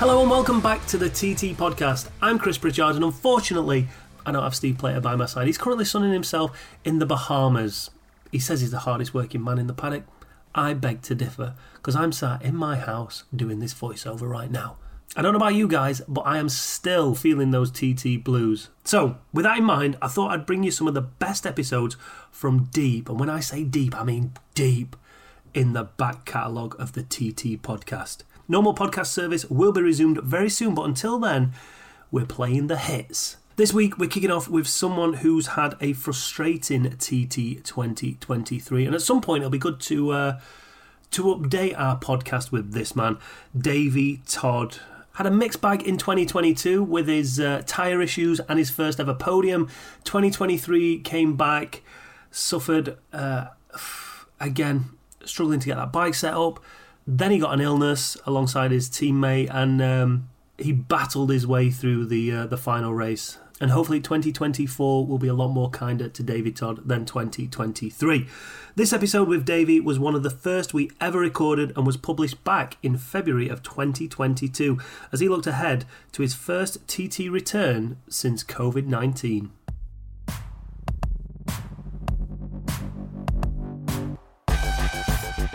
Hello and welcome back to the TT podcast. I'm Chris Pritchard, and unfortunately, I don't have Steve Plater by my side. He's currently sunning himself in the Bahamas. He says he's the hardest working man in the paddock. I beg to differ, because I'm sat in my house doing this voiceover right now. I don't know about you guys, but I am still feeling those TT blues. So, with that in mind, I thought I'd bring you some of the best episodes from deep, and when I say deep, I mean deep, in the back catalogue of the TT podcast. Normal podcast service will be resumed very soon, but until then, we're playing the hits. This week, we're kicking off with someone who's had a frustrating TT 2023, and at some point, it'll be good to. Uh, to update our podcast with this man, Davey Todd. Had a mixed bag in 2022 with his uh, tyre issues and his first ever podium. 2023 came back, suffered uh, again, struggling to get that bike set up. Then he got an illness alongside his teammate, and um, he battled his way through the uh, the final race. And hopefully, 2024 will be a lot more kinder to Davey Todd than 2023. This episode with Davey was one of the first we ever recorded and was published back in February of 2022 as he looked ahead to his first TT return since COVID 19.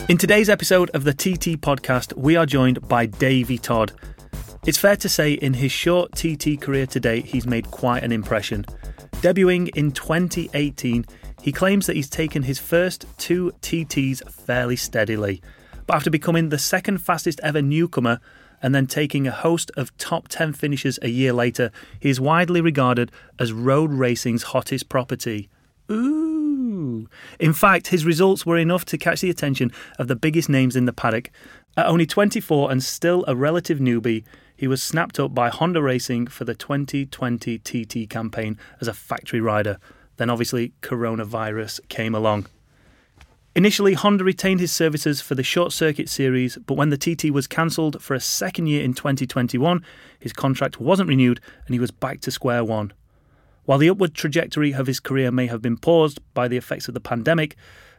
In today's episode of the TT podcast, we are joined by Davey Todd. It's fair to say, in his short TT career to date, he's made quite an impression. Debuting in 2018, he claims that he's taken his first two TTs fairly steadily. But after becoming the second fastest ever newcomer and then taking a host of top 10 finishes a year later, he is widely regarded as road racing's hottest property. Ooh. In fact, his results were enough to catch the attention of the biggest names in the paddock. At only 24 and still a relative newbie, he was snapped up by Honda Racing for the 2020 TT campaign as a factory rider. Then, obviously, coronavirus came along. Initially, Honda retained his services for the short circuit series, but when the TT was cancelled for a second year in 2021, his contract wasn't renewed and he was back to square one. While the upward trajectory of his career may have been paused by the effects of the pandemic,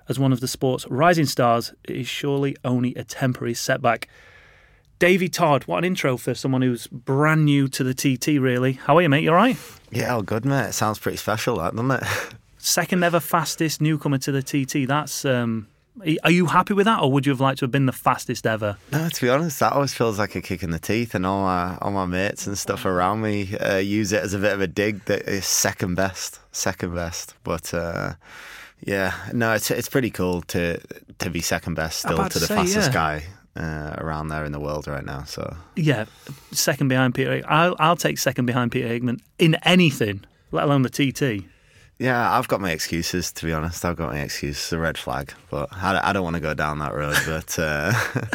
as one of the sport's rising stars, it is surely only a temporary setback. Davey Todd, what an intro for someone who's brand new to the TT, really. How are you, mate? You all right? Yeah, all good, mate. It sounds pretty special, that, doesn't it? Second ever fastest newcomer to the TT. That's. Um, are you happy with that, or would you have liked to have been the fastest ever? No, to be honest, that always feels like a kick in the teeth, and all my all my mates and stuff around me uh, use it as a bit of a dig that is second best, second best. But uh, yeah, no, it's it's pretty cool to to be second best still to the say, fastest yeah. guy uh, around there in the world right now. So yeah, second behind Peter. I'll I'll take second behind Peter Hickman in anything, let alone the TT. Yeah, I've got my excuses to be honest. I've got my excuses. A red flag, but I, I don't want to go down that road. But uh,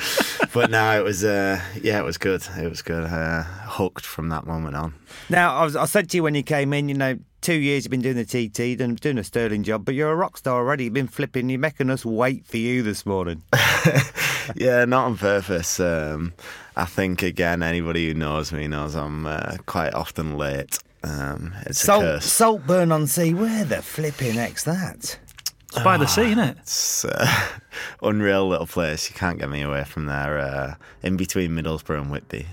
but no, it was uh, yeah, it was good. It was good. Uh, hooked from that moment on. Now I, was, I said to you when you came in, you know, two years you've been doing the TT, doing a sterling job, but you're a rock star already. You've been flipping. You're making us wait for you this morning. yeah, not on purpose. Um, I think again, anybody who knows me knows I'm uh, quite often late. Um, it's Salt, a curse. Saltburn on Sea. Where the flipping heck's that? It's by the sea, isn't it? It's uh, unreal little place. You can't get me away from there. Uh, in between Middlesbrough and Whitby,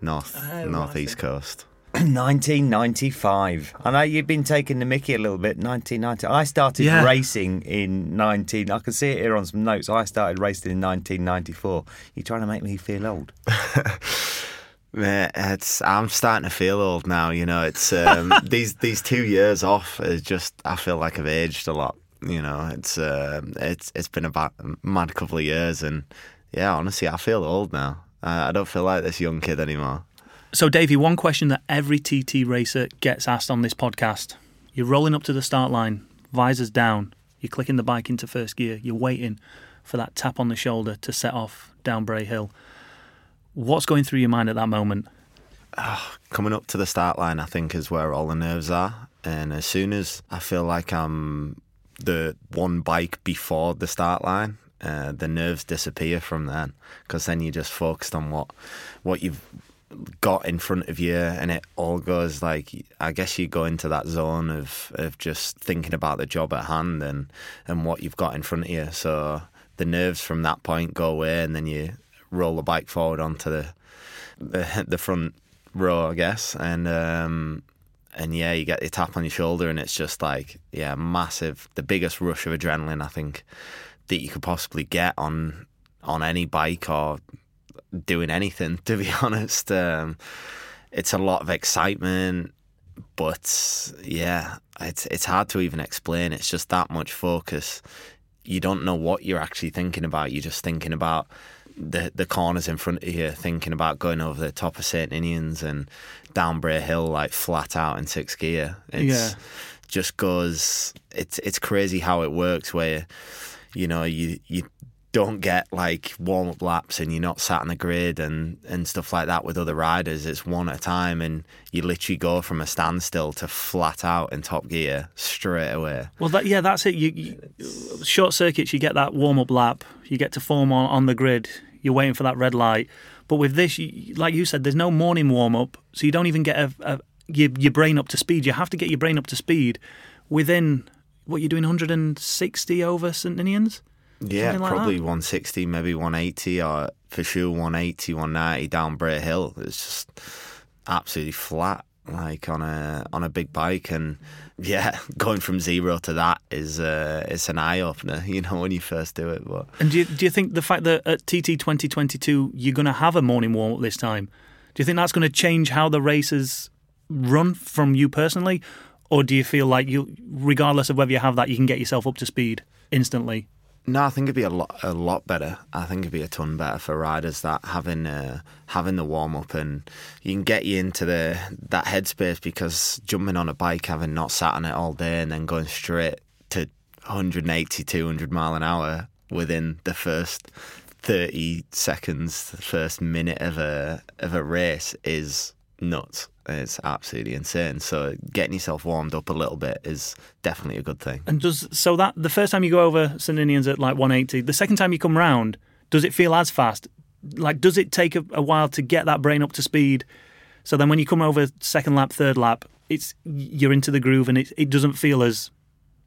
north oh, northeast coast. 1995. I know you've been taking the Mickey a little bit. 1990. I started yeah. racing in 19. I can see it here on some notes. I started racing in 1994. You're trying to make me feel old. It's I'm starting to feel old now. You know, it's um, these these two years off is just I feel like I've aged a lot. You know, it's uh, it's it's been about a mad couple of years, and yeah, honestly, I feel old now. I don't feel like this young kid anymore. So, Davey, one question that every TT racer gets asked on this podcast: You're rolling up to the start line, visors down, you're clicking the bike into first gear, you're waiting for that tap on the shoulder to set off down Bray Hill. What's going through your mind at that moment? Oh, coming up to the start line, I think, is where all the nerves are. And as soon as I feel like I'm the one bike before the start line, uh, the nerves disappear from then because then you're just focused on what what you've got in front of you and it all goes like I guess you go into that zone of of just thinking about the job at hand and and what you've got in front of you so the nerves from that point go away and then you roll the bike forward onto the the, the front row, I guess, and um, and yeah, you get the tap on your shoulder, and it's just like yeah, massive, the biggest rush of adrenaline I think that you could possibly get on on any bike or doing anything. To be honest, um, it's a lot of excitement, but yeah, it's it's hard to even explain. It's just that much focus. You don't know what you're actually thinking about. You're just thinking about the the corners in front of you, thinking about going over the top of St Ninians and down Bray Hill like flat out in sixth gear. It's Yeah. just goes. It's it's crazy how it works. Where you know you you don't get like warm up laps and you're not sat on the grid and and stuff like that with other riders. It's one at a time, and you literally go from a standstill to flat out in top gear straight away. Well, that, yeah, that's it. You, you short circuits, you get that warm up lap, you get to form on, on the grid. You're waiting for that red light. But with this, you, like you said, there's no morning warm up, so you don't even get a, a, your your brain up to speed. You have to get your brain up to speed within what you're doing 160 over St Ninians. Yeah, like probably that. 160, maybe 180, or for sure 180, 190 down Bray Hill. It's just absolutely flat, like on a on a big bike, and yeah, going from zero to that is uh, it's an eye opener, you know, when you first do it. But And do you, do you think the fact that at TT 2022 you're going to have a morning warm up this time, do you think that's going to change how the races run from you personally? Or do you feel like you, regardless of whether you have that, you can get yourself up to speed instantly? No, I think it'd be a lot, a lot better. I think it'd be a ton better for riders that having uh, having the warm up and you can get you into the that headspace because jumping on a bike, having not sat on it all day, and then going straight to 180, 200 mile an hour within the first 30 seconds, the first minute of a of a race is nuts. It's absolutely insane. So getting yourself warmed up a little bit is definitely a good thing. And does so that the first time you go over St Ninians at like 180, the second time you come round, does it feel as fast? Like, does it take a, a while to get that brain up to speed? So then when you come over second lap, third lap, it's you're into the groove and it, it doesn't feel as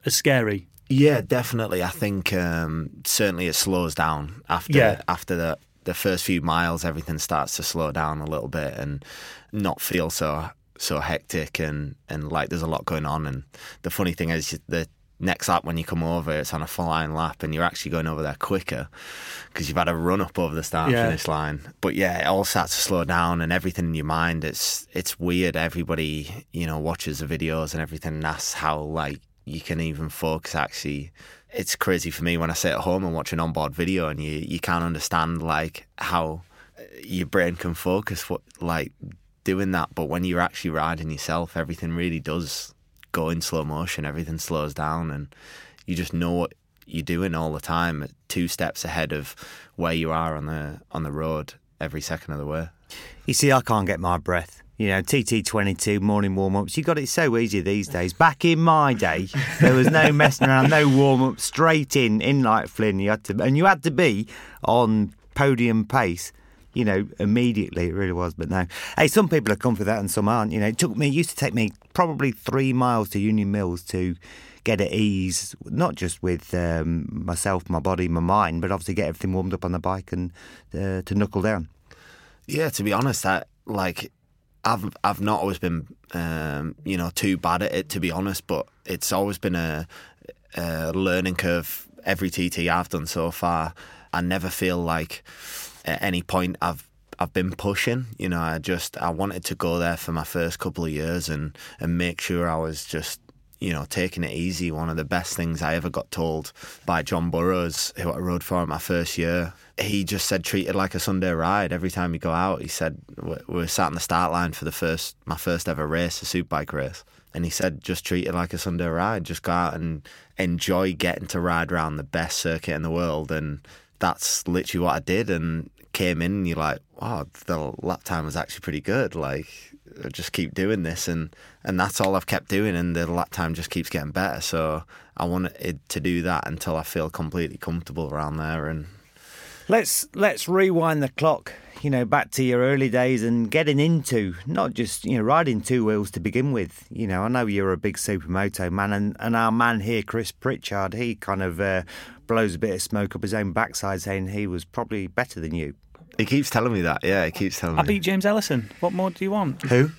as scary. Yeah, definitely. I think um, certainly it slows down after Yeah. after the the first few miles. Everything starts to slow down a little bit and not feel so so hectic and and like there's a lot going on. And the funny thing is the next lap when you come over, it's on a full line lap, and you're actually going over there quicker because you've had a run up over the start Yeah. finish line. But yeah, it all starts to slow down, and everything in your mind. It's it's weird. Everybody you know watches the videos and everything, and that's how like you can even focus. Actually, it's crazy for me when I sit at home and watch an onboard video, and you you can't understand like how your brain can focus what like doing that. But when you're actually riding yourself, everything really does go in slow motion. Everything slows down, and you just know what you're doing all the time, two steps ahead of where you are on the on the road every second of the way. You see, I can't get my breath. You know, TT22 morning warm ups. You got it so easy these days. Back in my day, there was no messing around, no warm up, straight in, in like Flynn. You had to, and you had to be on podium pace. You know, immediately it really was. But no, hey, some people have come for that and some aren't. You know, it took me, it used to take me probably three miles to Union Mills to get at ease, not just with um, myself, my body, my mind, but obviously get everything warmed up on the bike and uh, to knuckle down. Yeah, to be honest, I like I've I've not always been um, you know too bad at it to be honest, but it's always been a, a learning curve. Every TT I've done so far, I never feel like at any point I've I've been pushing. You know, I just I wanted to go there for my first couple of years and and make sure I was just you know, taking it easy. One of the best things I ever got told by John Burrows, who I rode for in my first year. He just said, treat it like a Sunday ride. Every time you go out, he said, we were sat on the start line for the first, my first ever race, a superbike race. And he said, just treat it like a Sunday ride. Just go out and enjoy getting to ride around the best circuit in the world. And that's literally what I did. And came in and you're like, wow, the lap time was actually pretty good. Like, I just keep doing this and and that's all I've kept doing and the lap time just keeps getting better so I wanted to do that until I feel completely comfortable around there and Let's let's rewind the clock, you know, back to your early days and getting into not just you know riding two wheels to begin with. You know, I know you're a big supermoto man, and, and our man here, Chris Pritchard, he kind of uh, blows a bit of smoke up his own backside, saying he was probably better than you. He keeps telling me that. Yeah, he keeps telling me I me. beat James Ellison. What more do you want? Who?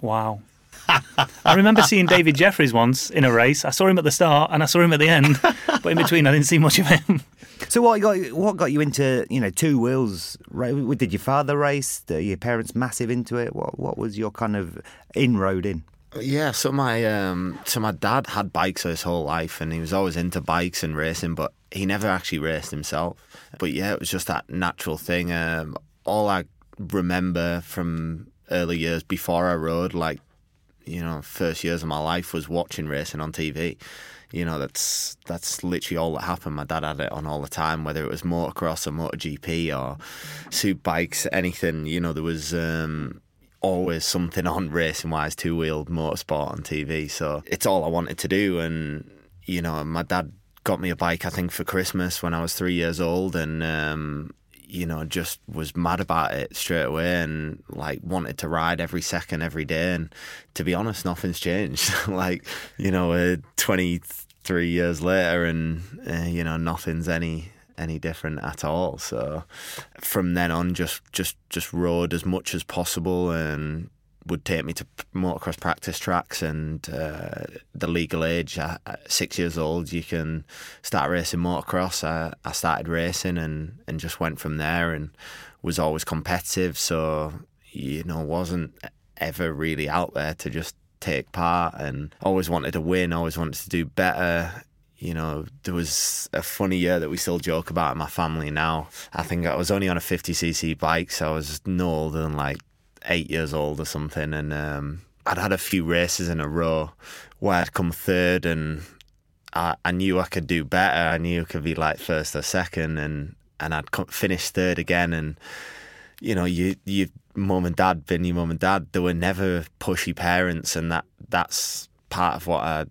Wow. I remember seeing David Jeffries once in a race. I saw him at the start and I saw him at the end, but in between I didn't see much of him. So what got what got you into you know two wheels? ra- Did your father race? Were your parents massive into it? What what was your kind of inroad in? Yeah, so my um, so my dad had bikes his whole life, and he was always into bikes and racing, but he never actually raced himself. But yeah, it was just that natural thing. Um, all I remember from early years before I rode, like you know, first years of my life was watching racing on TV. You know, that's that's literally all that happened. My dad had it on all the time, whether it was motocross or MotoGP or suit bikes, anything. You know, there was um, always something on racing wise, two wheeled motorsport on TV. So it's all I wanted to do. And, you know, my dad got me a bike, I think, for Christmas when I was three years old. And, um, you know, just was mad about it straight away and like wanted to ride every second, every day. And to be honest, nothing's changed. like, you know, uh, 23 years later and, uh, you know, nothing's any any different at all. So from then on, just just just rode as much as possible and would take me to motocross practice tracks and uh, the legal age at at six years old you can start racing motocross. I, I started racing and, and just went from there and was always competitive. So you know wasn't ever really out there to just take part and always wanted to win always wanted to do better you know, there was a funny year that we still joke about in my family now. I think I was only on a 50cc bike, so I was no older than like eight years old or something. And um, I'd had a few races in a row where I'd come third, and I, I knew I could do better. I knew I could be like first or second, and, and I'd come, finish third again. And, you know, you, you, mum and dad, being your mum and dad, they were never pushy parents, and that that's part of what I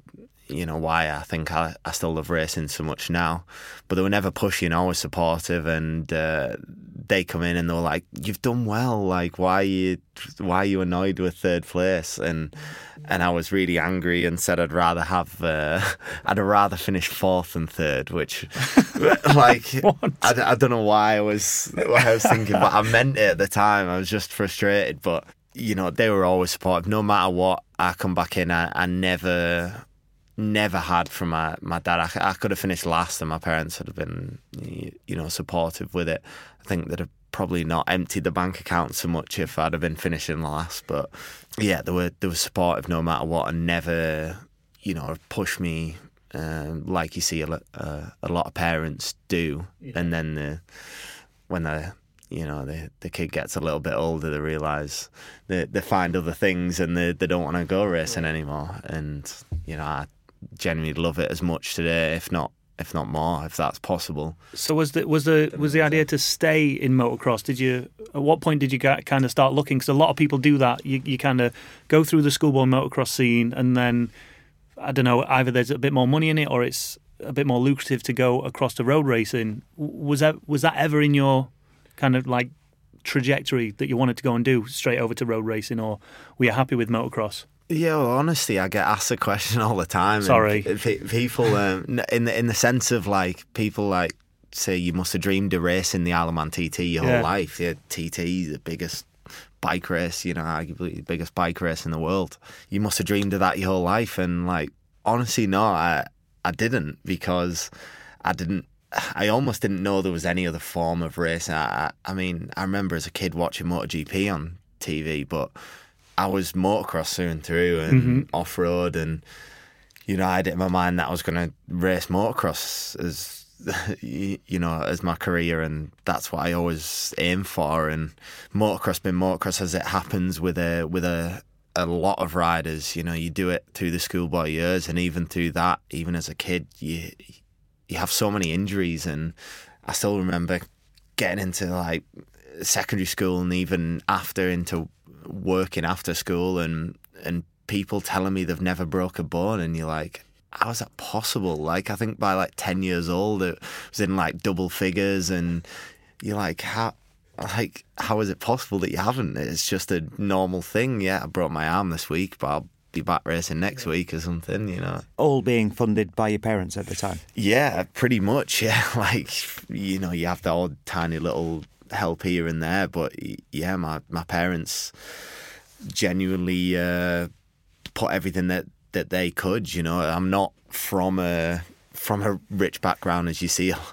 you know why I think I, I still love racing so much now. But they were never pushy always supportive, and uh, they come in and they were like, "You've done well. Like, why are you why are you annoyed with third place?" And and I was really angry and said I'd rather have uh, I'd rather finish fourth than third, which like I, I don't know why I was what I was thinking, but I meant it at the time. I was just frustrated, but you know they were always supportive. No matter what, I come back in. I, I never never had from my, my dad. I, I could have finished last and my parents would have been, you know, supportive with it. I think they'd have probably not emptied the bank account so much if I'd have been finishing last. But yeah, they were, they were supportive no matter what and never, you know, pushed me um, like you see a, uh, a lot of parents do. And then the, when the you know the the kid gets a little bit older, they realise they they find other things and they they don't want to go racing anymore. And you know, I genuinely love it as much today, if not if not more, if that's possible. So was the was the was the idea to stay in motocross? Did you at what point did you get, kind of start looking? Because a lot of people do that. You you kind of go through the schoolboy motocross scene, and then I don't know either there's a bit more money in it or it's a bit more lucrative to go across to road racing. Was that was that ever in your kind of like trajectory that you wanted to go and do straight over to road racing, or were you happy with motocross? Yeah, well, honestly, I get asked the question all the time. Sorry. pe- pe- people um, in the in the sense of like people like say you must have dreamed of racing the Isle of Man TT your Yeah. whole life. Yeah, TT the biggest bike race, you know, arguably the biggest bike race in the world. You must have dreamed of that your whole life, and like honestly, no, I I didn't because I didn't. I almost didn't know there was any other form of racing. I, I I mean, I remember as a kid watching MotoGP on TV, but I was motocross through and mm-hmm. through and off road, and you know, I had it in my mind that I was going to race motocross as you you know as my career, and that's what I always aim for. And motocross been motocross as it happens with a with a a lot of riders. You know, you do it through the schoolboy years, and even through that, even as a kid, you you have so many injuries, and I still remember getting into like secondary school and even after into working after school and and people telling me they've never broke a bone and you're like how is that possible like i think by like 10 years old it was in like double figures and you're like how like how is it possible that you haven't it's just a normal thing yeah i broke my arm this week but i'll be back racing next week or something you know All being funded by your parents at the time. yeah, pretty much. Yeah, like you know, you have the odd tiny little help here and there. But yeah, my my parents genuinely uh, put everything that that they could. You know, I'm not from a from a rich background, as you see.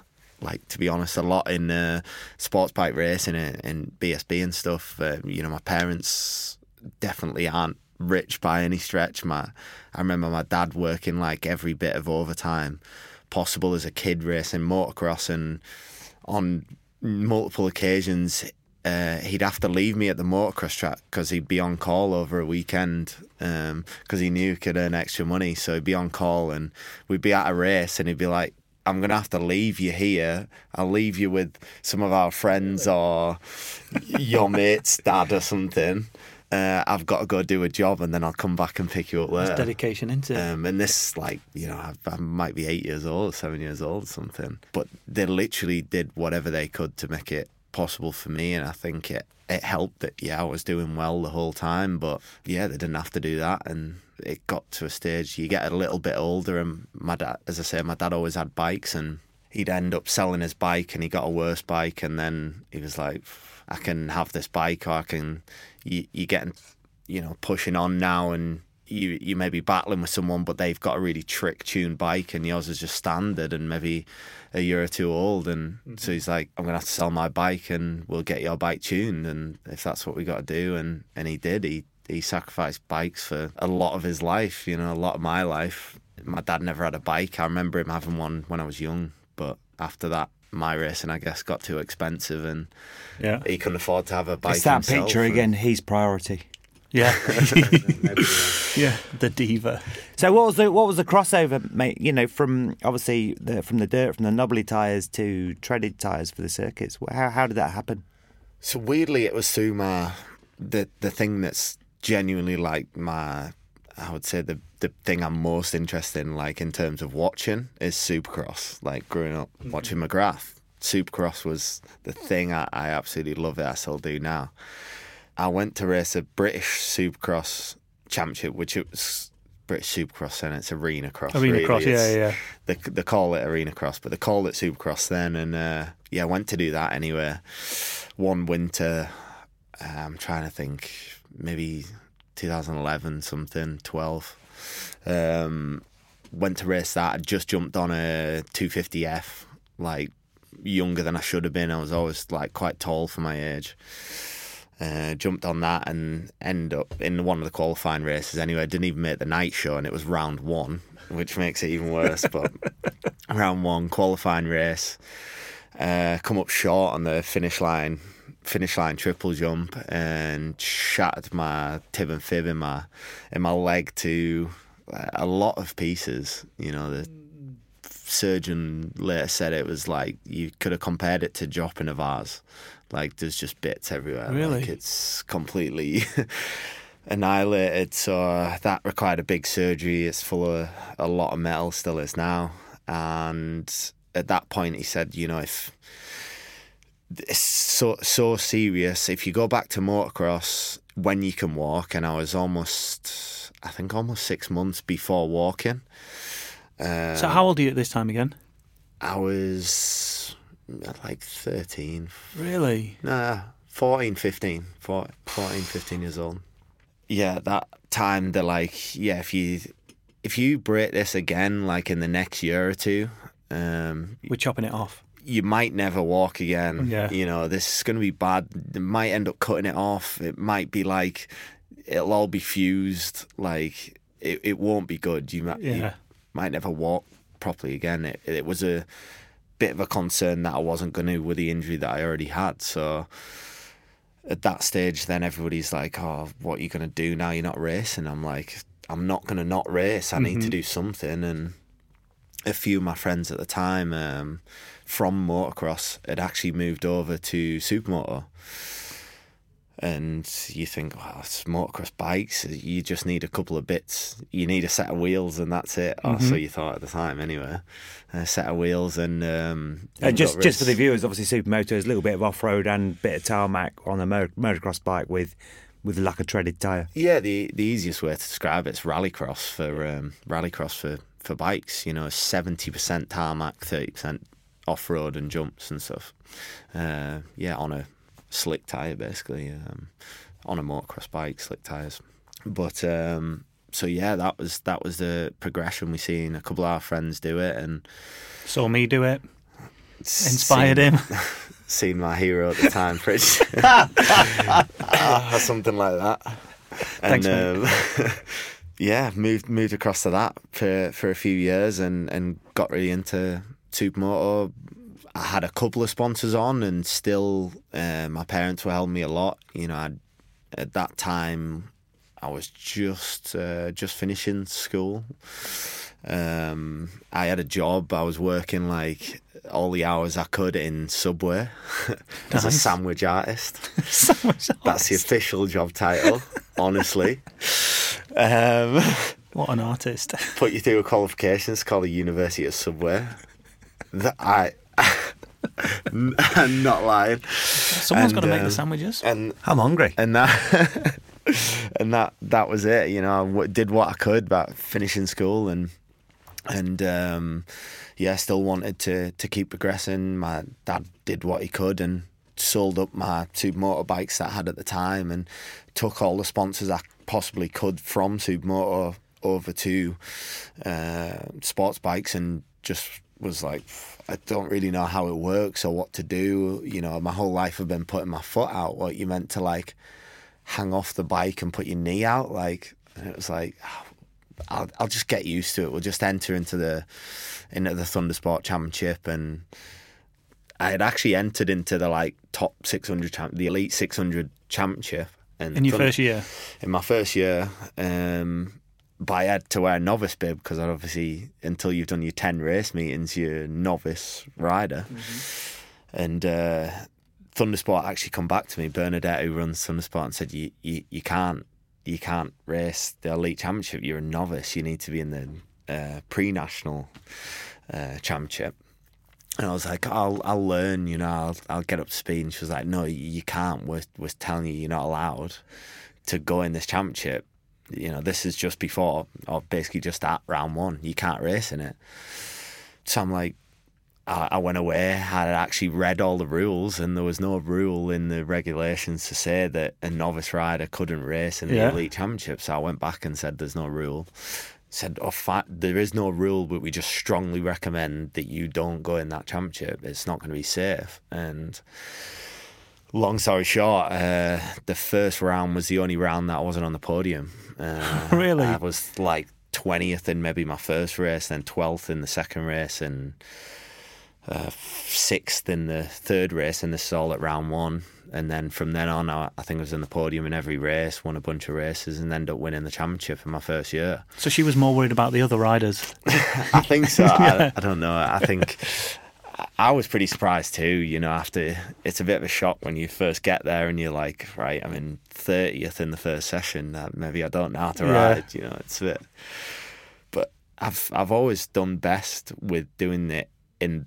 Like to be honest, a lot in uh, sports bike racing and, and BSB and stuff. Uh, you know, my parents definitely aren't rich by any stretch. My, I remember my dad working like every bit of overtime possible as a kid racing motocross, and on multiple occasions uh, he'd have to leave me at the motocross track because he'd be on call over a weekend because um, he knew he could earn extra money. So he'd be on call and we'd be at a race and he'd be like, I'm going to have to leave you here. I'll leave you with some of our friends or your mate's dad or something. Uh, I've got to go do a job and then I'll come back and pick you up later. It's dedication into it. Um, and this, like, you know, I, I might be eight years old, seven years old, or something. But they literally did whatever they could to make it possible for me, and I think it it helped that yeah I was doing well the whole time. But yeah, they didn't have to do that, and it got to a stage you get a little bit older, and my dad, as I say, my dad always had bikes, and he'd end up selling his bike, and he got a worse bike, and then he was like, I can have this bike, or I can you you're getting you know pushing on now and you you may be battling with someone, but they've got a really trick tuned bike, and yours is just standard and maybe a year or two old. And mm-hmm. so he's like, I'm gonna have to sell my bike, and we'll get your bike tuned, and if that's what we got to do, and and he did. He he sacrificed bikes for a lot of his life, you know, a lot of my life. My dad never had a bike. I remember him having one when I was young, but after that, my racing, I guess, got too expensive, and yeah, he couldn't afford to have a bike. It's that picture and- again. He's priority. Yeah. yeah. The diva. So what was the what was the crossover, mate? You know, from obviously the, from the dirt, from the knobbly tires to treaded tires for the circuits. How how did that happen? So weirdly, it was through my the the thing that's genuinely like my I would say the the thing I'm most interested in, like in terms of watching, is Supercross. Like growing up watching McGrath, Supercross was the thing I, I absolutely love it. I still do now. I went to race a British Supercross Championship, which it was British Supercross and it's Arena Cross. Arena really. cross, yeah, It's- yeah. they, they call it Arena Cross, but they called it Supercross then. And uh, yeah, I went to do that anyway. One winter, uh, I'm trying to think, maybe 2011, something, 12. Um, went to race that. I just jumped on a 250F, like younger than I should have been. I was always like quite tall for my age. Uh, jumped on that and end up in one of the qualifying races anyway. Didn't even make the night show, and it was round one, which makes it even worse. but round one qualifying race, uh, come up short on the finish line, finish line triple jump, and shattered my tib and fib in my in my leg to a lot of pieces. You know the surgeon later said it was like you could have compared it to dropping a vase. Like there's just bits everywhere. Really? Like it's completely annihilated. So uh, that required a big surgery. It's full of a lot of metal, still is now. And at that point, he said, you know, if it's so so serious, if you go back to motocross when you can walk, and I was almost, I think, almost six months before walking. Uh, So how old are you at this time again? I was like 13, Really? Nah, 14, 15, 14, 15 years old. Yeah, that time they're like, yeah, if you if you break this again, like in the next year or two, um, We're chopping it off. You might never walk again. Yeah. You know, this is going to be bad. They might end up cutting it off. It might be like, it'll all be fused. Like, it, it won't be good. You might, you might never walk properly again. It, it was a bit of a concern that I wasn't going to with the injury that I already had. So at that stage, then everybody's like, oh, what are you going to do now? You're not racing. I'm like, I'm not going to not race. I need to do something. And a few of my friends at the time um, from motocross had actually moved over to supermoto. And you think, wow, it's motocross bikes. You just need a couple of bits. You need a set of wheels, and that's it. Or so you thought at the time, anyway. A set of wheels, and um, and just just for the viewers, obviously Supermoto is a little bit of off road and bit of tarmac on a mo- motocross bike with with like a treaded tire. Yeah, the the easiest way to describe it's rallycross for um, rallycross for, for bikes. You know, seventy percent tarmac, thirty percent off road and jumps and stuff. Uh, yeah, on a slick tire basically um, on a motocross bike, slick tires. But um, so yeah, that was that was the progression we seen. A couple of our friends do it and Saw me do it. Inspired him. Seen my hero at the time, Fridge. something like that. Thanks, and um, yeah, moved moved across to that for for a few years and and got really into supermoto. I had a couple of sponsors on, and still, uh, my parents were helping me a lot. You know, I'd, at that time, I was just uh, just finishing school. Um, I had a job. I was working like all the hours I could in Subway as a Nice. sandwich artist. That's the official job title, honestly. Um, What an artist. put you through a qualification. It's called the University of Subway. That I, I'm not lying. Someone's got to And, make the um, sandwiches. And I'm hungry. and that and that that was it. You know, I w- did what I could about finishing school and and um, yeah, still wanted to to keep progressing. My dad did what he could and sold up my two motorbikes that I had at the time and took all the sponsors I possibly could from Supermoto over to uh, sports bikes and just was like I don't really know how it works or what to do. You know, my whole life I've been putting my foot out. What you meant to like hang off the bike and put your knee out, like and it was like I'll I'll just get used to it. We'll just enter into the into the Thundersport Championship and I had actually entered into the like top 600 champ, the elite 600 championship and In your first year. in my first year, um, I had to wear a novice bib because obviously until you've done your ten race meetings, you're a novice rider. And uh, Thundersport actually come back to me. Bernadette, who runs Thundersport, and said, "You you, you can't you can't race the elite championship. You're a novice. You need to be in the uh, pre-national uh, championship." And I was like, I'll I'll learn, you know, I'll I'll get up to speed. And she was like, No, you can't. We're we're telling you you're not allowed to go in this championship. You know, this is just before or basically just at round one. You can't race in it. So I'm like I, I went away, had actually read all the rules, and there was no rule in the regulations to say that a novice rider couldn't race in the Yeah. elite championship. So I went back and said, "There's no rule." Said, "Oh, fi- there is no rule, but we just strongly recommend that you don't go in that championship. It's not going to be safe." And long story short, uh, the first round was the only round that I wasn't on the podium. Uh, Really? I was like twentieth in maybe my first race, then twelfth in the second race, and uh, sixth in the third race, and this is all at round one. And then from then on, I, I think I was in the podium in every race, won a bunch of races, and ended up winning the championship in my first year. So she was more worried about the other riders. I think so. I, I don't know. I think I- was pretty surprised too. You know, after it's a bit of a shock when you first get there and you're like, right, I'm in thirtieth in the first session. Uh, maybe I don't know how to Yeah. ride. You know, it's a bit. But I've I've always done best with doing it in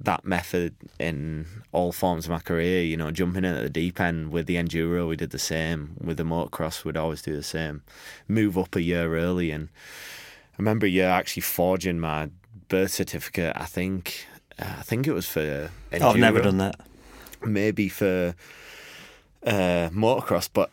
that method in all forms of my career. You know, jumping in at the deep end with the enduro, we did the same. With the motocross, we'd always do the same. Move up a year early, and I remember a year actually forging my birth certificate. I think, I think it was for. Enduro, I've never done that. Maybe for uh, motocross, but.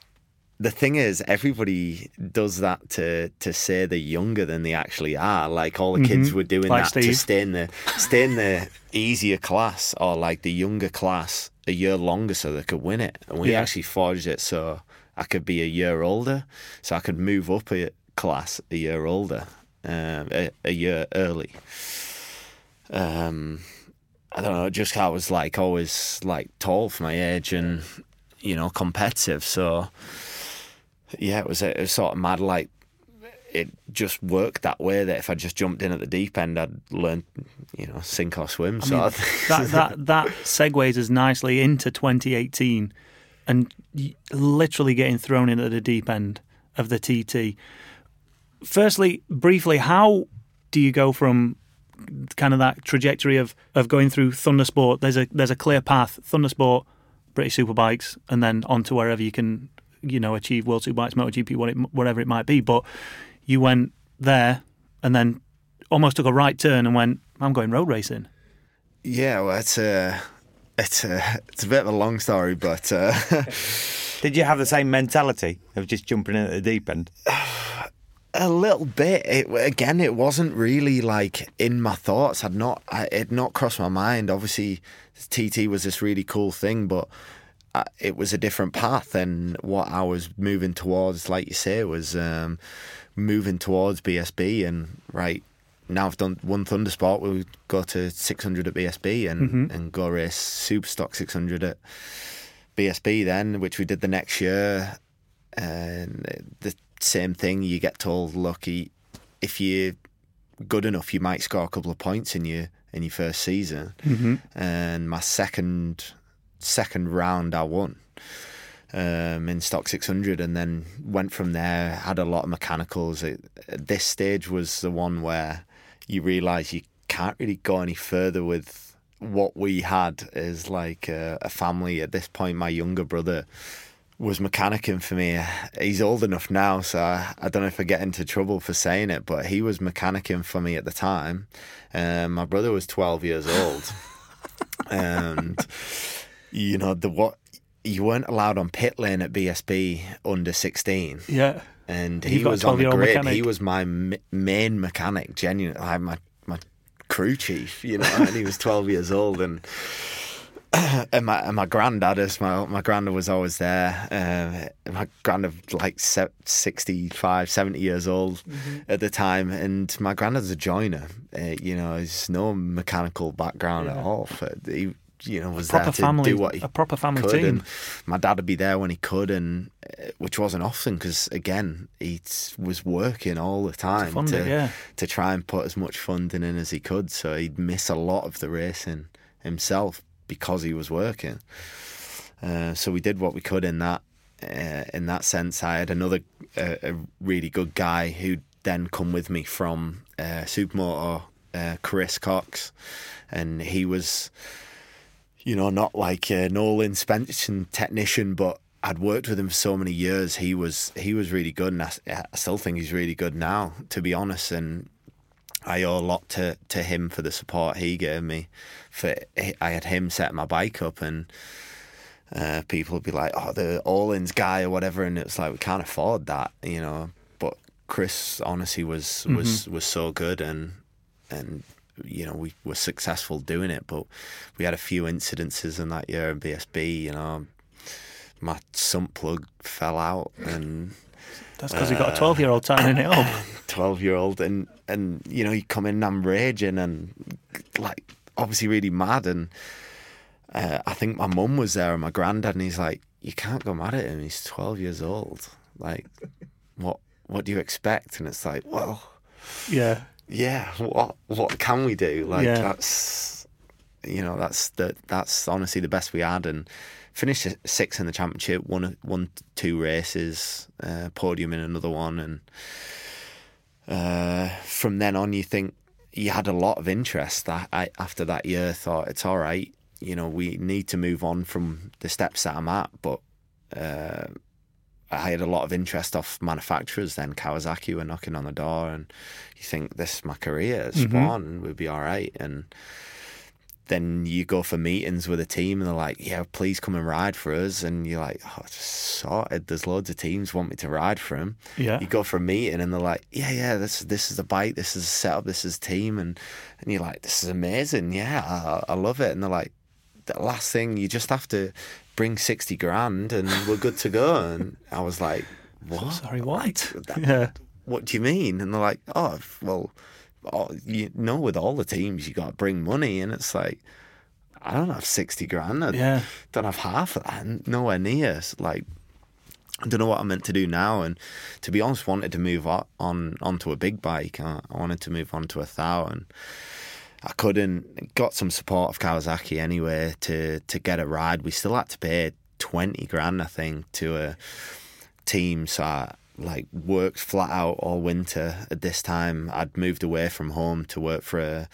The thing is, everybody does that to to say they're younger than they actually are. Like all the kids were doing Like that to stay in the stay in the easier class or like the younger class a year longer so they could win it. And we Yeah. actually forged it so I could be a year older, so I could move up a class a year older, um, a, a year early. Um, I don't know, just I was like always like tall for my age and you know competitive, so yeah, it was it was sort of mad like it just worked that way that if I just jumped in at the deep end, I'd learn, you know, sink or swim. I So mean, that that that segues us nicely into 2018, and literally getting thrown in at the deep end of the TT. Firstly, briefly, how do you go from kind of that trajectory of, of going through Thundersport? There's a there's a clear path: Thundersport, British Superbikes, and then on to wherever you can, you know, achieve World Superbikes, MotoGP, what it, whatever it might be. But you went there, and then almost took a right turn and went, "I'm going road racing." Yeah, well, it's uh, it's a it's a bit of a long story, but uh, Did you have the same mentality of just jumping in at the deep end? a little bit. It, again, it wasn't really like in my thoughts. I'd not I, it had not crossed my mind. Obviously, TT was this really cool thing, but uh, it was a different path than what I was moving towards. Like you say, was um, moving towards BSB and right. Now I've done one Thunder Thundersport. We'll go to 600 at BSB and, and go race Superstock 600 at BSB then, which we did the next year. And the same thing, you get told, look, if you're good enough, you might score a couple of points in your in your first season. And my second second round, I won um, in stock 600, and then went from there. Had a lot of mechanicals. It, this stage was the one where you realise you can't really go any further with what we had as like a, a family. At this point, my younger brother was mechanicking for me. He's old enough now, so I, I don't know if I get into trouble for saying it, but he was mechanicking for me at the time. Um, my brother was 12 years old. and, you know, the what you weren't allowed on pit lane at BSB under 16 Yeah. and You've he was on the grid. mechanic. He was my m- main mechanic, genuine, like my my crew chief, you know. and he was twelve years old, and and my and my granddad is my my granddad was always there. Uh, my granddad like se- 65, 70 years old Mm-hmm. at the time, and my granddad's a joiner. Uh, you know, he's no mechanical background at all. But he you know was there to family- do what he a proper family could, team. and my dad would be there when he could, and uh, which wasn't often because again he was working all the time fund to it, yeah. to try and put as much funding in as he could. So he'd miss a lot of the racing himself because he was working. Uh, so we did what we could in that uh, in that sense. I had another uh, a really good guy who'd then come with me from uh, Supermoto, uh, Chris Cox, and he was you know, not like an Öhlins suspension technician, but I'd worked with him for so many years. He was he was really good, and I, I still think he's really good now, to be honest. And I owe a lot to, to him for the support he gave me. For I had him set my bike up, and uh, people would be like, "Oh, the Öhlins guy" or whatever, and it's like we can't afford that, you know. But Chris, honestly, was was was so good, and and you know we were successful doing it. But we had a few incidences in that year in BSB. You know, my sump plug fell out, and That's because he got a 12 year old tightening it up. 12 year old and and you know you come in and I'm raging and like obviously really mad and uh, I think my mum was there and my granddad and he's like you can't go mad at him he's 12 years old like what what do you expect and it's like well Yeah. yeah what what can we do like Yeah. that's you know that's the that's honestly the best we had and finished sixth in the championship won won two races uh, podium in another one and uh, from then on you think you had a lot of interest that I, after that year thought it's all right you know we need to move on from the steps that I'm at but uh, I had a lot of interest off manufacturers then. Kawasaki were knocking on the door, and you think this is my career. Spawn would be all right, and then you go for meetings with a team, and they're like, "Yeah, please come and ride for us," and you're like, "Oh, just sorted." There's loads of teams want me to ride for them. Yeah. You go for a meeting, and they're like, "Yeah, yeah, this this is the bike, this is the setup, this is the team," and and you're like, "This is amazing. Yeah, I, I love it." And they're like, the last thing you just have to bring 60 grand and we're good to go and i was like what Sorry, what? that- yeah. what do you mean and they're like oh well oh, you know with all the teams you got to bring money and it's like i don't have 60 grand i Yeah. don't have half of that nowhere near It's like I don't know what I'm meant to do now, and to be honest, wanted to move on, on onto a big bike. I, I wanted to move on to a thou, and I couldn't. Got some support of Kawasaki anyway to to get a ride. We still had to pay twenty grand, I think, to a team. So I like worked flat out all winter. At this time, I'd moved away from home to work for a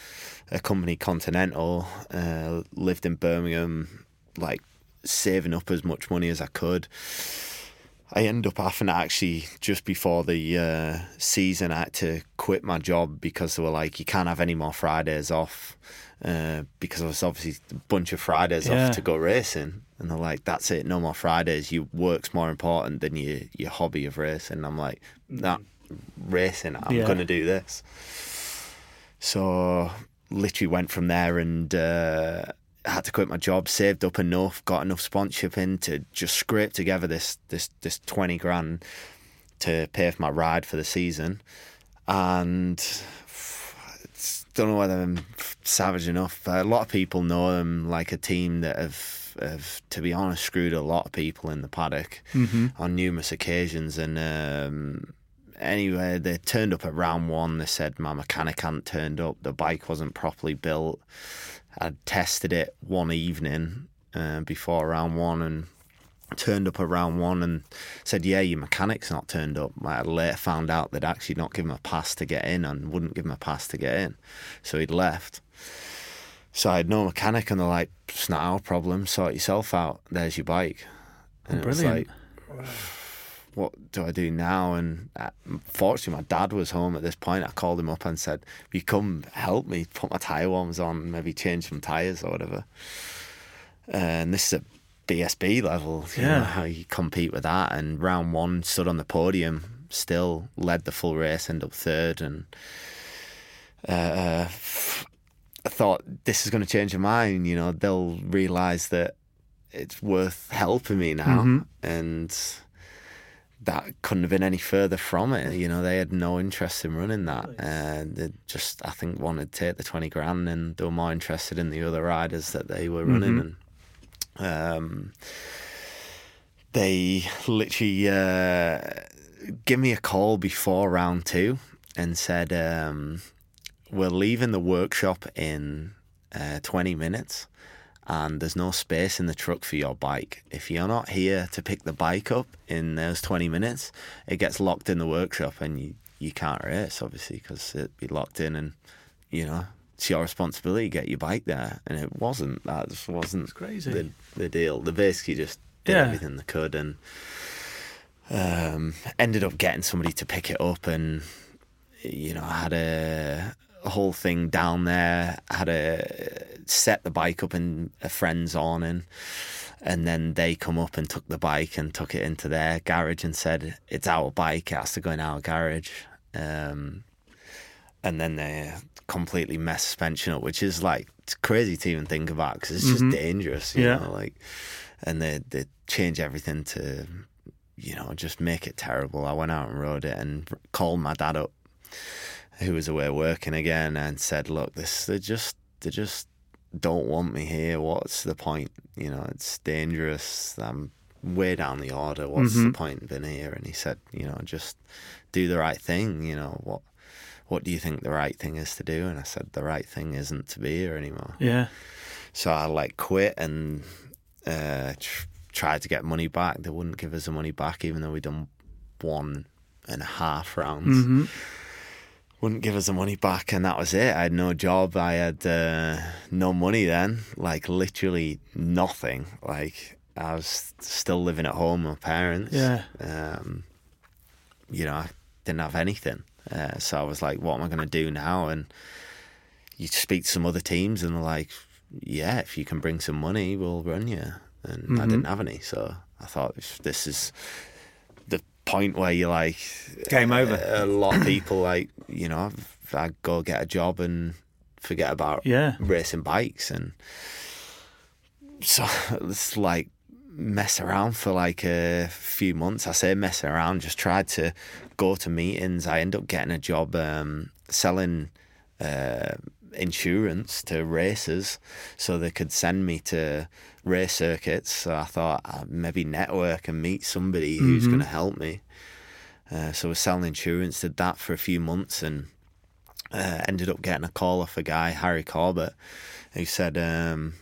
a company, Continental. Uh, lived in Birmingham, like saving up as much money as I could. I end up having to actually just before the uh, season, I had to quit my job because they were like, you can't have any more Fridays off uh, because I was obviously a bunch of Fridays Yeah. off to go racing, and they're like, that's it, no more Fridays. Your work's more important than your your hobby of racing. And I'm like, nah, racing. I'm Yeah. gonna do this. So literally went from there and uh, had to quit my job, saved up enough, got enough sponsorship in to just scrape together this this this twenty grand to pay for my ride for the season, and don't know whether I'm savage enough. But a lot of people know them like a team that have, have, to be honest, screwed a lot of people in the paddock on numerous occasions. And um, anyway, they turned up at round one. They said my mechanic hadn't turned up. The bike wasn't properly built. I'd tested it one evening uh, before round one and turned up at round one and said, "Yeah, your mechanic's not turned up." I later found out they'd actually not given him a pass to get in and wouldn't give him a pass to get in, so he'd left. So I had no mechanic, and they're like, "It's not our problem. Sort yourself out. There's your bike." And it was Brilliant. like, what do I do now? And uh, fortunately, my dad was home at this point. I called him up and said, "You come help me put my tire warmers on, maybe change some tires or whatever." And this is a BSB level. You Yeah. know, how you compete with that. And round one, stood on the podium, still led the full race, ended up third, and uh, I thought this is going to change their mind. You know, they'll realise that it's worth helping me now, and that couldn't have been any further from it. You know, they had no interest in running that, and they just I think wanted to take the twenty grand, and they were more interested in the other riders that they were running, and um, they literally uh, give me a call before round two and said, um, "We're leaving the workshop in uh, twenty minutes." and there's no space in the truck for your bike. If you're not here to pick the bike up in those 20 minutes, it gets locked in the workshop and you, you can't race, obviously, because it'd be locked in and, you know, it's your responsibility to get your bike there. And it wasn't. That just wasn't it's crazy. The, the deal. They basically just did Yeah. everything they could and um, ended up getting somebody to pick it up and, you know, I had a whole thing down there. Had a set the bike up in a friend's awning, and then they come up and took the bike and took it into their garage and said it's our bike. It has to go in our garage. Um, and then they completely mess suspension up, which is like it's crazy to even think about because it's just dangerous. You Yeah. know, like, and they they change everything to, you know, just make it terrible. I went out and rode it and called my dad up who was away working again and said, "Look, this they just they just don't want me here. What's the point? You know, it's dangerous. I'm way down the order. What's the point in being here?" And he said, "You know, just do the right thing. You know what." What do you think the right thing is to do? And I said the right thing isn't to be here anymore. Yeah. So I like quit and uh, tr- tried to get money back. They wouldn't give us the money back, even though we'd done one and a half rounds. Wouldn't give us the money back, and that was it. I had no job. I had uh, no money then, like literally nothing. Like I was still living at home with my parents. Yeah. Um, you know, I didn't have anything. Uh, so I was like, what am I going to do now? And you speak to some other teams and they're like, yeah, if you can bring some money, we'll run you. And I didn't have any. So I thought, this is point where you're like, Game over. A lot of people, like, you know, I go get a job and forget about Yeah. racing bikes. And so it's like mess around for like a few months. I say mess around, just tried to go to meetings. I end up getting a job um, selling uh, insurance to racers so they could send me to race circuits. So I thought I'd maybe network and meet somebody who's going to help me. Uh, so I was selling insurance, did that for a few months and uh, ended up getting a call off a guy, Harry Corbett, who said, um,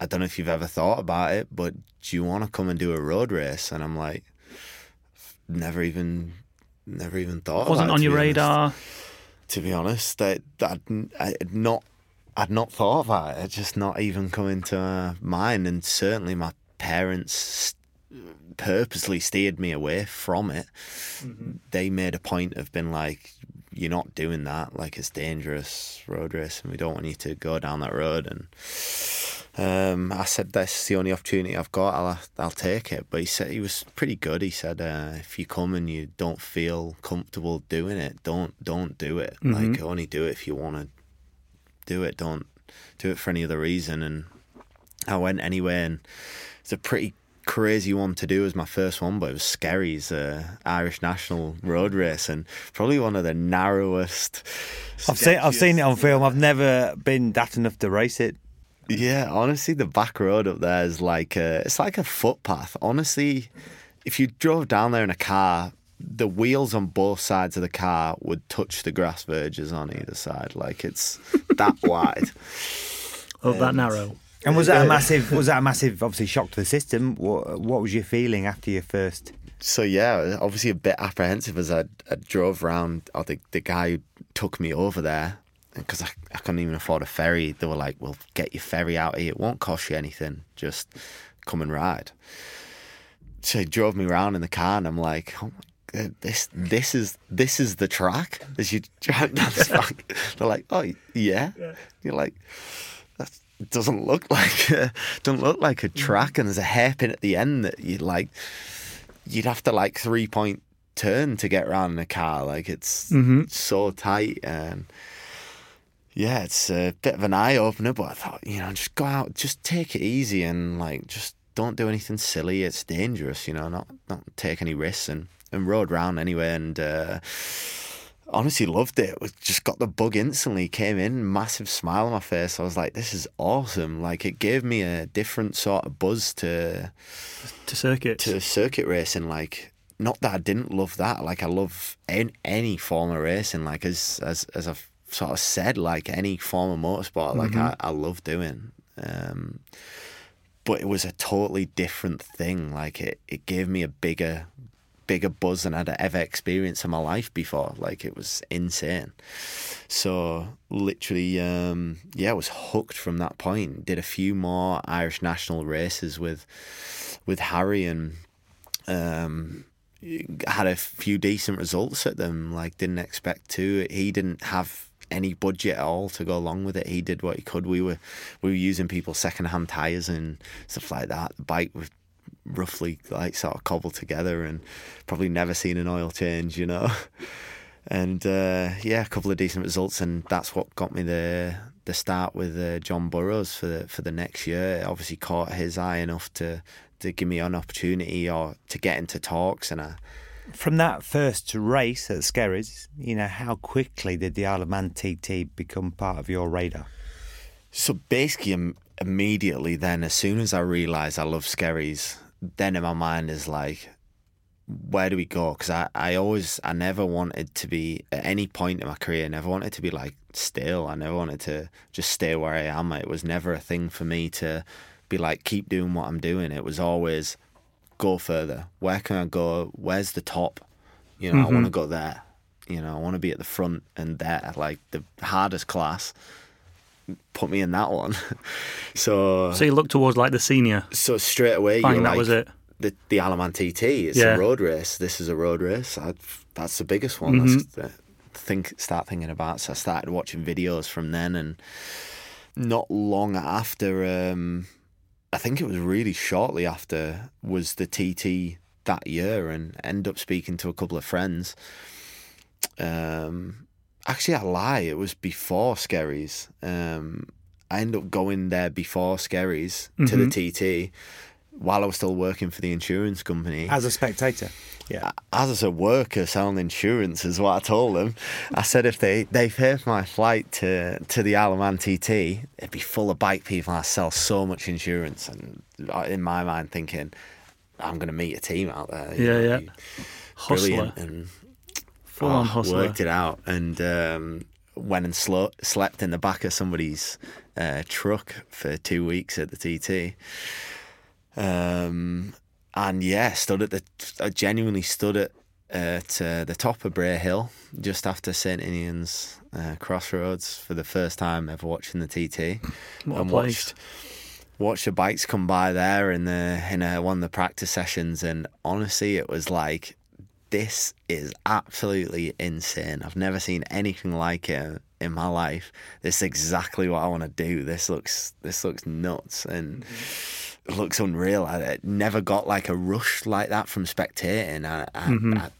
I don't know if you've ever thought about it, but do you want to come and do a road race? And I'm like, never even, never even thought. It wasn't it, on your honest. radar. To be honest, I, I'd, I'd not, I'd not thought about it. It's just not even come into my mind. And certainly, my parents purposely steered me away from it. Mm-hmm. They made a point of being like, "You're not doing that. Like it's dangerous road race, and we don't want you to go down that road." And um, I said, "That's the only opportunity I've got. I'll I'll take it." But he said he was pretty good. He said, uh, "If you come and you don't feel comfortable doing it, don't don't do it. Like only do it if you want to do it. Don't do it for any other reason." And I went anyway, and it's a pretty crazy one to do as my first one, but it was Skerries uh, Irish National Road Race, and probably one of the narrowest. I've seen I've seen it on film. I've never been that enough to race it. Yeah, honestly, the back road up there is like a, it's like a footpath. Honestly, if you drove down there in a car, the wheels on both sides of the car would touch the grass verges on either side. Like it's that wide. Of that narrow. And was that a massive? Was that a massive? Obviously, shock to the system. What What was your feeling after your first? So yeah, obviously a bit apprehensive as I, I drove around. Or the the guy who took me over there because I, I couldn't even afford a ferry. They were like, "We'll get your ferry out here. It won't cost you anything. Just come and ride." So he drove me around in the car, and I'm like, "Oh my god, Uh, this this is this is the track." As you drive down this back, they're like, "Oh yeah." You're like, "That doesn't look like a, doesn't look like a mm. track," and there's a hairpin at the end that you like. You'd have to like three point turn to get around in a car. Like it's mm-hmm. so tight and yeah, it's a bit of an eye opener. But I thought, you know, just go out, just take it easy, and like just don't do anything silly. It's dangerous, you know, not not take any risks and and rode round anyway, and. uh Honestly, loved it. Just got the bug instantly. Came in, massive smile on my face. I was like, "This is awesome!" Like it gave me a different sort of buzz to To circuits. to circuit racing. Like, not that I didn't love that. Like, I love any, any form of racing. Like, as as as I've sort of said, like any form of motorsport, like I, I love doing. Um, but it was a totally different thing. Like, it it gave me a bigger bigger buzz than I'd ever experienced in my life before. Like, it was insane. So literally, um, yeah, I was hooked from that point. Did a few more Irish national races with with Harry and um, had a few decent results at them. Like didn't expect to. He didn't have any budget at all to go along with it. He did what he could. We were we were using people's second hand tires and stuff like that. The bike was roughly like sort of cobbled together and probably never seen an oil change, you know. And uh, yeah, a couple of decent results, and that's what got me the the start with uh, John Burrows for the for the next year. It obviously caught his eye enough to to give me an opportunity or to get into talks, and I From that first race at Skerries, you know, how quickly did the Isle of Man TT become part of your radar? So basically, immediately then, as soon as I realised I love Skerries, then in my mind is like, where do we go? Because I, I always, I never wanted to be, at any point in my career, I never wanted to be like still. I never wanted to just stay where I am. It was never a thing for me to be like, keep doing what I'm doing. It was always go further. Where can I go? Where's the top? You know, I want to mm-hmm. go there. You know, I want to be at the front and there, like the hardest class put me in that one. so So you look towards like the senior. so straight away Bang, that like was it. the the Isle of Man TT. It's Yeah. a road race. This is a road race. I, that's the biggest one. Mm-hmm. That's the think start thinking about. So I started watching videos from then, and not long after, um, I think it was really shortly after, was the TT that year, and end up speaking to a couple of friends. Um, actually, I lie. It was before Skerries. Um, I ended up going there before Skerries to the TT while I was still working for the insurance company. As a spectator? Yeah. As a worker selling insurance is what I told them. I said if they, they pay for my flight to, to the Isle of Man TT, it'd be full of bike people and I sell so much insurance. And in my mind thinking, I'm going to meet a team out there. Yeah, know, yeah. Hustler. Brilliant. And Full on Oh, hustler. Worked it out and um, went and slo- slept in the back of somebody's uh, truck for two weeks at the TT. Um, and yeah, stood at the. I genuinely stood at at uh, the top of Bray Hill just after St Ninian's uh, Crossroads for the first time ever watching the TT What and watched watched the bikes come by there in the in a, one of the practice sessions, and honestly, it was like this is absolutely insane. I've never seen anything like it in my life. This is exactly what I want to do. This looks this looks nuts and it looks unreal. I, never got like a rush like that from spectating. I, I, Mm-hmm. I,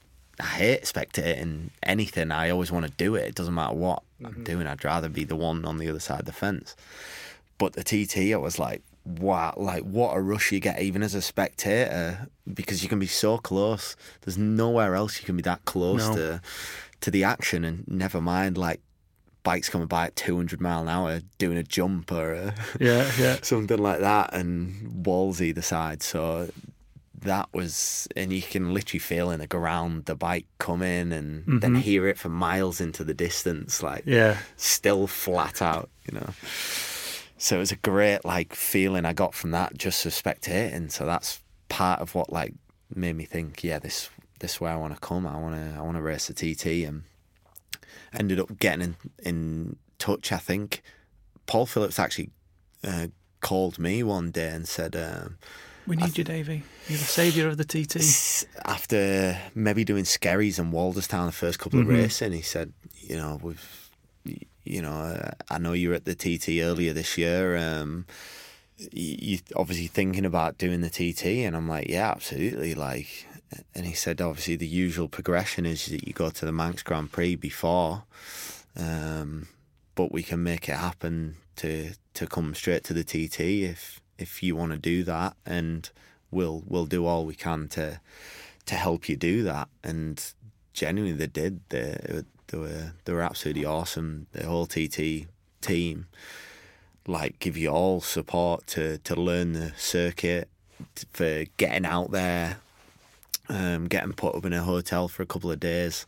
I hate spectating anything. I always want to do it. It doesn't matter what I'm doing. I'd rather be the one on the other side of the fence. But the TT, I was like, wow, like what a rush you get even as a spectator because you can be so close. There's nowhere else you can be that close No. to to the action, and never mind like bikes coming by at 200 mile an hour doing a jump or a, Yeah, yeah. something like that, and walls either side. So that was, and you can literally feel in the ground the bike come in and then mm-hmm. hear it for miles into the distance, like Yeah. still flat out, you know. So it was a great like feeling I got from that just for spectating. So that's part of what like made me think, yeah, this this is where I want to come. I want to I want to race the TT and ended up getting in, in touch. I think Paul Phillips actually uh, called me one day and said. Um, We need you, Davey. You're the saviour of the TT. after maybe doing Skerries and Walderstown the first couple of Mhm. racing, he said, you know, we've, you know, uh, I know you were at the TT earlier this year. Um, you obviously thinking about doing the TT, and I'm like, yeah, absolutely. Like, and he said, obviously, the usual progression is that you go to the Manx Grand Prix before, um, but we can make it happen to to come straight to the TT if if you want to do that, and we'll we'll do all we can to to help you do that. And genuinely, they did. They they were they were absolutely awesome. The whole TT team like give you all support to to learn the circuit for getting out there um getting put up in a hotel for a couple of days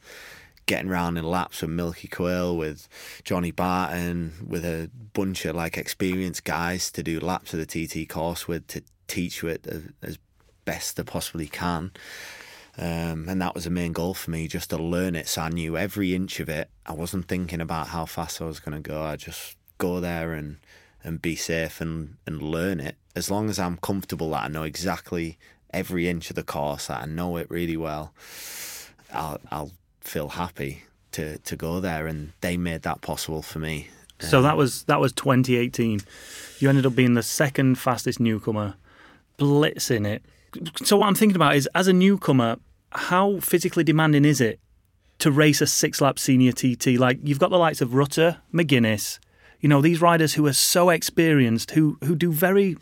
getting round in laps with Milky Quayle with Johnny Barton with a bunch of like experienced guys to do laps of the TT course with to teach you it as, as best they possibly can um, and that was the main goal for me, just to learn it. So I knew every inch of it. I wasn't thinking about how fast I was going to go. I just go there and, and be safe and, and learn it. As long as I'm comfortable that I know exactly every inch of the course, that I know it really well, I'll, I'll feel happy to, to go there. And they made that possible for me. So that was that was 2018. You ended up being the second fastest newcomer, blitzing it. So what I'm thinking about is, as a newcomer, how physically demanding is it to race a six-lap senior TT? Like you've got the likes of Rutter, McGuinness, you know these riders who are so experienced, who who do very,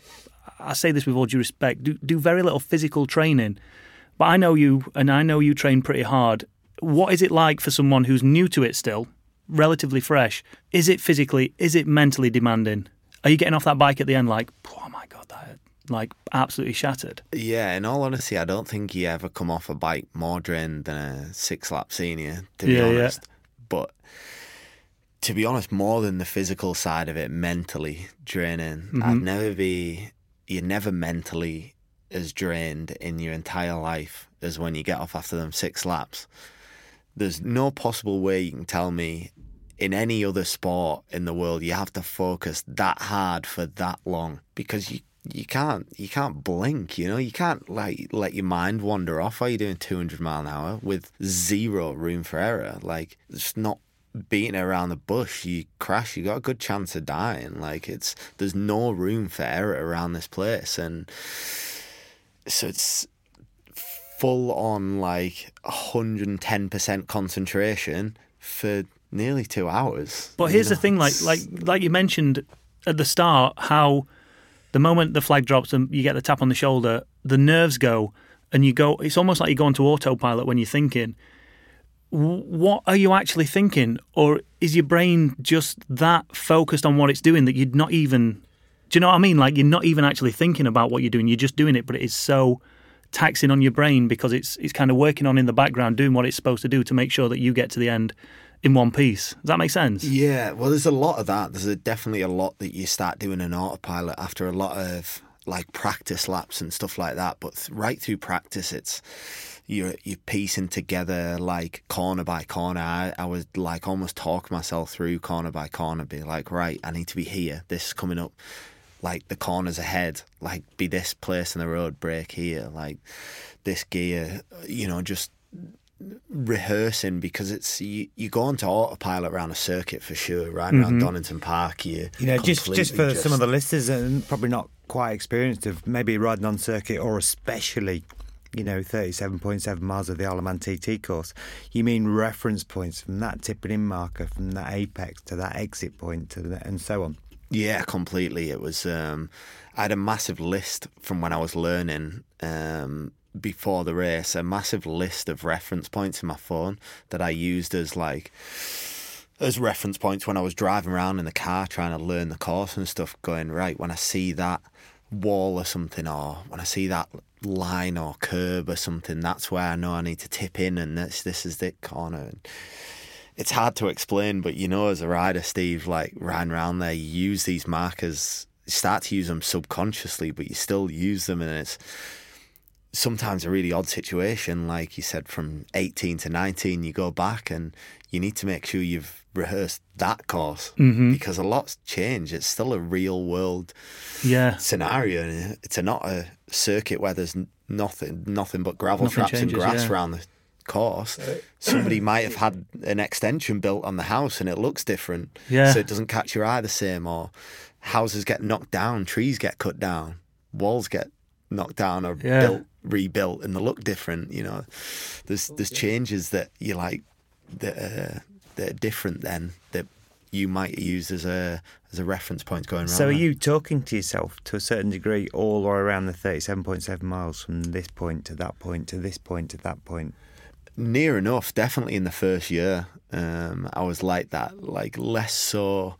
I say this with all due respect, do do very little physical training. But I know you, and I know you train pretty hard. What is it like for someone who's new to it still, relatively fresh? Is it physically? Is it mentally demanding? Are you getting off that bike at the end like, oh my god, that like absolutely shattered? Yeah, in all honesty, I don't think you ever come off a bike more drained than a six lap senior, to be Yeah, yeah. honest. But to be honest, more than the physical side of it, mentally draining. Mm-hmm. I'd never be, you're never mentally as drained in your entire life as when you get off after them six laps. There's no possible way you can tell me in any other sport in the world you have to focus that hard for that long because you you can't you can't blink you know? You can't like let your mind wander off while you're doing 200 mile an hour with zero room for error. Like it's not beating around the bush. You crash you got a good chance of dying. Like it's there's no room for error around this place. And so it's full on like 110% concentration for nearly two hours. But here's the thing, like like like you mentioned at the start, how the moment the flag drops and you get the tap on the shoulder, the nerves go, and you go. It's almost like you go into autopilot when you're thinking. What are you actually thinking, or is your brain just that focused on what it's doing that you're not even? Do you know what I mean? Like you're not even actually thinking about what you're doing. You're just doing it, but it is so taxing on your brain because it's it's kind of working on in the background, doing what it's supposed to do to make sure that you get to the end in one piece. Does that make sense? Yeah, well, there's a lot of that. There's a, definitely a lot that you start doing in autopilot after a lot of like practice laps and stuff like that. But right through practice, it's you're you're piecing together like corner by corner. I, I was like almost talk myself through corner by corner, be like, right, I need to be here. This is coming up. like the corners ahead, like be this place in the road, brake here, like this gear, you know, just rehearsing because it's you, you go onto autopilot around a circuit for sure, right around Donington Park. You, You know, just just for completely some of the listeners and probably not quite experienced of maybe riding on circuit or especially, you know, 37.7 miles of the Isle of Man TT course, you mean reference points from that tipping in marker, from that apex to that exit point to the, and so on. Yeah, completely. It was. Um, I had a massive list from when I was learning um, before the race. A massive list of reference points in my phone that I used as like as reference points when I was driving around in the car trying to learn the course and stuff. Going right when I see that wall or something, or when I see that line or curb or something, that's where I know I need to tip in, and this this is the corner. And, it's hard to explain, but you know, as a rider, Steve, like riding around there, you use these markers, start to use them subconsciously, but you still use them, and it's sometimes a really odd situation. Like you said, from 18 to 19, you go back and you need to make sure you've rehearsed that course mm-hmm. because a lot's changed. It's still a real world Yeah. scenario. and It's a, not a circuit where there's nothing, nothing but gravel Nothing traps changes, and grass yeah. around the course. Somebody might have had an extension built on the house and it looks different, Yeah. so it doesn't catch your eye the same. Or houses get knocked down, trees get cut down, walls get knocked down or Yeah. built, rebuilt, and they look different. You know, there's there's changes that you like that are, that are different then that you might use as a as a reference point going around. So are you talking to yourself to a certain degree all the way around the 37.7 miles from this point to that point to this point to that point? near enough definitely in the first year um, i was like that like less so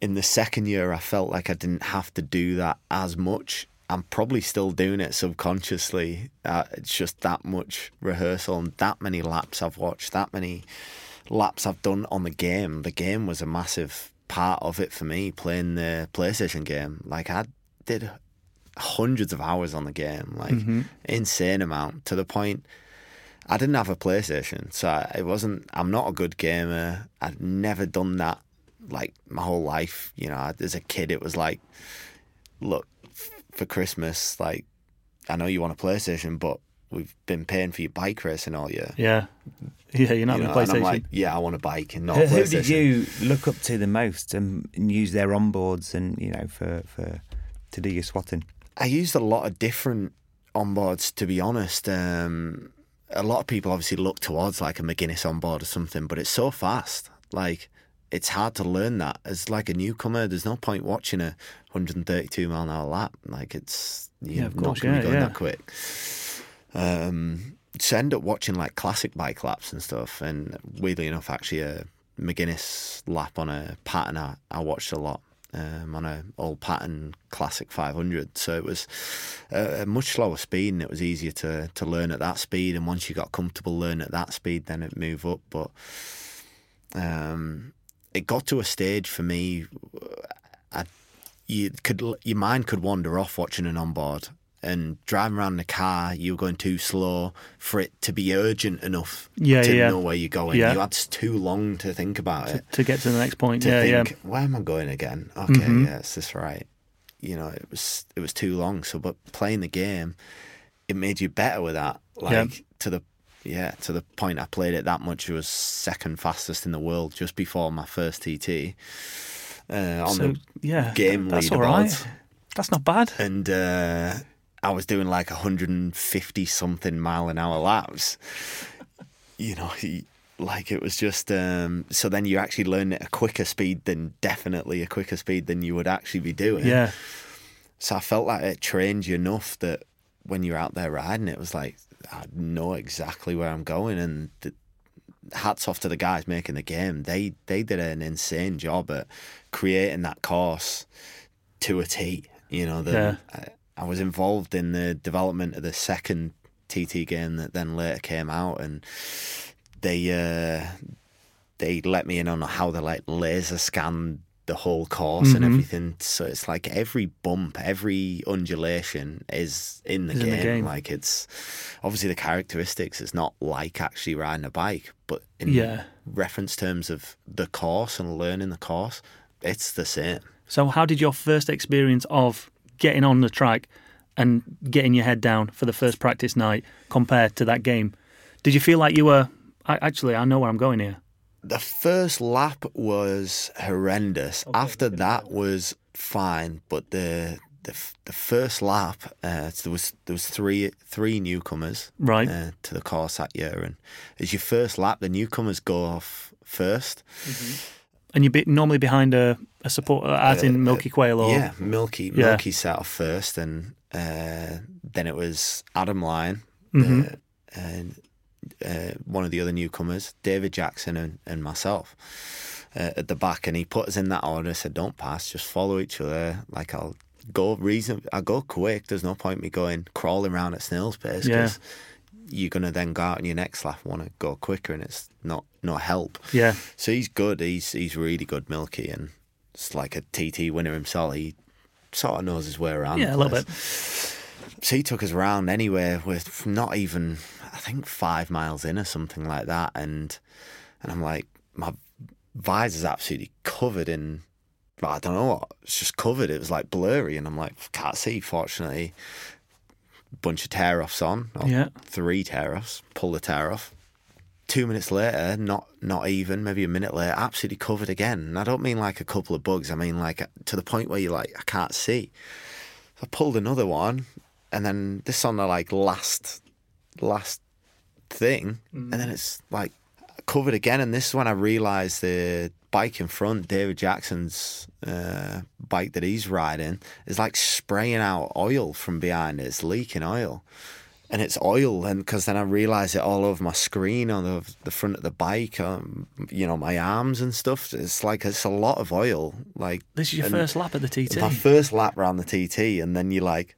in the second year i felt like i didn't have to do that as much i'm probably still doing it subconsciously uh, it's just that much rehearsal and that many laps i've watched that many laps i've done on the game the game was a massive part of it for me playing the playstation game like i did hundreds of hours on the game like insane amount to the point I didn't have a PlayStation, so I- it wasn't. I'm not a good gamer. I'd never done that like my whole life. You know, as a kid, it was like, look, for Christmas, like, I know you want a PlayStation, but we've been paying for your bike racing all year. Yeah. Yeah, you're not You know, a and I'm PlayStation. like, yeah, I want a bike and not Who, who did you look up to the most and, and use their onboards and you know for, for to do your swatting? I used a lot of different onboards, to be honest. Um, a lot of people obviously look towards like a McGuinness onboard or something, but it's so fast. Like, it's hard to learn that. As like a newcomer, there's no point watching a 132 mile an hour lap. Like, it's you're Yeah, of not course, going to yeah, be going yeah. that quick. Um, so I end up watching like classic bike laps and stuff. And weirdly enough, actually, a McGuinness lap on a Paton I, I watched a lot um, on a old Paton classic 500. So it was a, a much slower speed, and it was easier to to learn at that speed. And once you got comfortable learning at that speed, then it move up. But um, it got to a stage for me. I, you could your mind could wander off watching an onboard and driving around in the car. You were going too slow for it to be urgent enough Yeah, to yeah. know where you're going. Yeah. You had too long to think about it to get to the next point. to yeah, Mm-hmm. think, where am I going again? Okay, yeah, is this right? You know, it was it was too long. So, but playing the game, it made you better with that. Like Yeah. to the yeah to the point I played it that much. It was second fastest in the world just before my first TT. Uh, on So the yeah, game that's all right. leaderboards. That's not bad. and uh, I was doing like 150 something mile an hour laps. You know, he, like it was just. Um, so then you actually learn at a quicker speed than definitely a quicker speed than you would actually be doing. Yeah, So I felt like it trained you enough that when you're out there riding, it was like I know exactly where I'm going, and the, hats off to the guys making the game. They they did an insane job at creating that course to a T. You know, the, Yeah. I, I was involved in the development of the second TT game that then later came out, and they uh, they let me in on how they like laser scan the whole course and Mhm. everything. So it's like every bump, every undulation is in the, Is in game. the game. Like it's obviously the characteristics It's not like actually riding a bike, but in Yeah. reference terms of the course and learning the course, it's the same. So, how did your first experience of getting on the track and getting your head down for the first practice night compare to that game? Did you feel like you were? I, actually, I know where I'm going here. The first lap was horrendous. After that was fine, but the the, the first lap uh, there was there was three three newcomers Right. uh, to the course that year, and as your first lap, the newcomers go off first. And you're be, normally behind a, a support, as in Milky Quayle or Yeah, Milky Yeah. Milky set off first, and uh, then it was Adam Lyon, Mm-hmm. uh, and uh, one of the other newcomers, David Jackson, and, and myself uh, at the back. And he put us in that order. Said, "Don't pass, just follow each other. Like I'll go reason, I go quick. There's no point me going crawling around at snail's pace Yeah. because you're gonna then go out in your next lap want to go quicker, and it's not not help." yeah, So he's good. He's he's really good, Milky, and it's like a TT winner himself. He sort of knows his way around. yeah, a little bit. So he took us around anywhere with not even, think, five miles in or something like that, and and I'm like, my visor's absolutely covered in. I don't know what. It's just covered. It was like blurry, and I'm like, can't see. Fortunately, bunch of tear offs on. Yeah. Three tear offs. Pull the tear off two minutes later, not not even, maybe a minute later, absolutely covered again. And I don't mean like a couple of bugs. I mean like to the point where you're like, I can't see. I pulled another one, and then this on the like last last thing, and then it's like covered again. And this is when I realised the bike in front, David Jackson's uh, bike that he's riding, is like spraying out oil from behind it. It's leaking oil and it's oil and because then i realize it all over my screen on the, the front of the bike um, you know my arms and stuff it's like it's a lot of oil like This is your first lap at the TT. my first lap around the tt and then you're like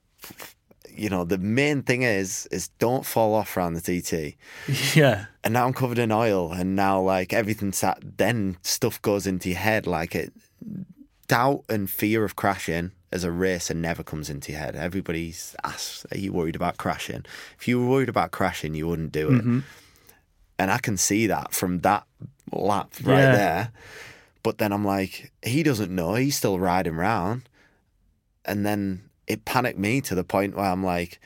you know the main thing is is don't fall off around the tt yeah, and now i'm covered in oil and now like everything's sat. then stuff goes into your head like it doubt and fear of crashing as a racer never comes into your head. Everybody's asked, Are you worried about crashing? If you were worried about crashing, you wouldn't do it. Mm-hmm. And I can see that from that lap right Yeah. there. But then I'm like, he doesn't know. He's still riding round. And then it panicked me to the point where I'm like,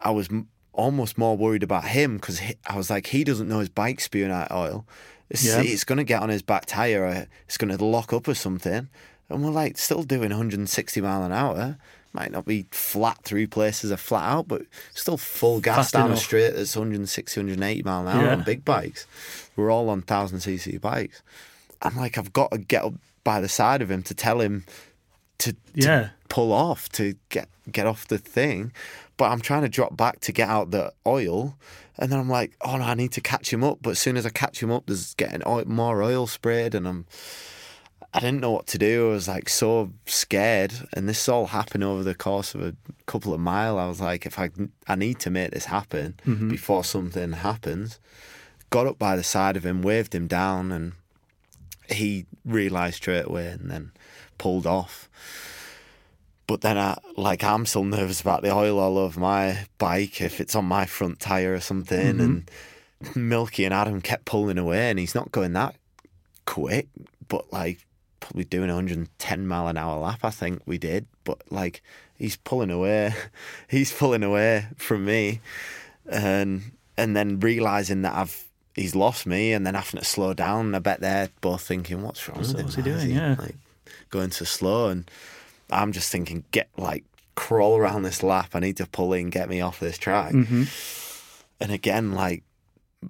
I was m- almost more worried about him because I was like, he doesn't know his bike's spewing out oil. It's, Yeah. it's going to get on his back tire or it's going to lock up or something. And we're like still doing 160 mile an hour. Might not be flat through places or flat out, but still full gas Fast down enough. a straight that's 160, 180 mile an hour Yeah. on big bikes. We're all on 1000cc bikes. I'm like, I've got to get up by the side of him to tell him to, to Yeah. pull off to get get off the thing, but I'm trying to drop back to get out the oil, and then I'm like, oh no, I need to catch him up. But as soon as I catch him up, there's getting oil, more oil sprayed, and I'm I didn't know what to do. I was like so scared, and this all happened over the course of a couple of mile. I was like, if I I need to make this happen mm-hmm. before something happens. Got up by the side of him, waved him down, and he realised straight away, and then pulled off. But then I like I'm still nervous about the oil all over my bike if it's on my front tire or something. Mm-hmm. And Milky and Adam kept pulling away, and he's not going that quick, but like probably doing 110 mile an hour lap. I think we did, but like he's pulling away, he's pulling away from me, and and then realizing that I've. He's lost me, and then having to slow down. I bet they're both thinking, "What's wrong What's- with him? what's he doing? Yeah. like going so slow." And I'm just thinking, get like crawl around this lap. I need to pull in, get me off this track. Mm-hmm. And again, like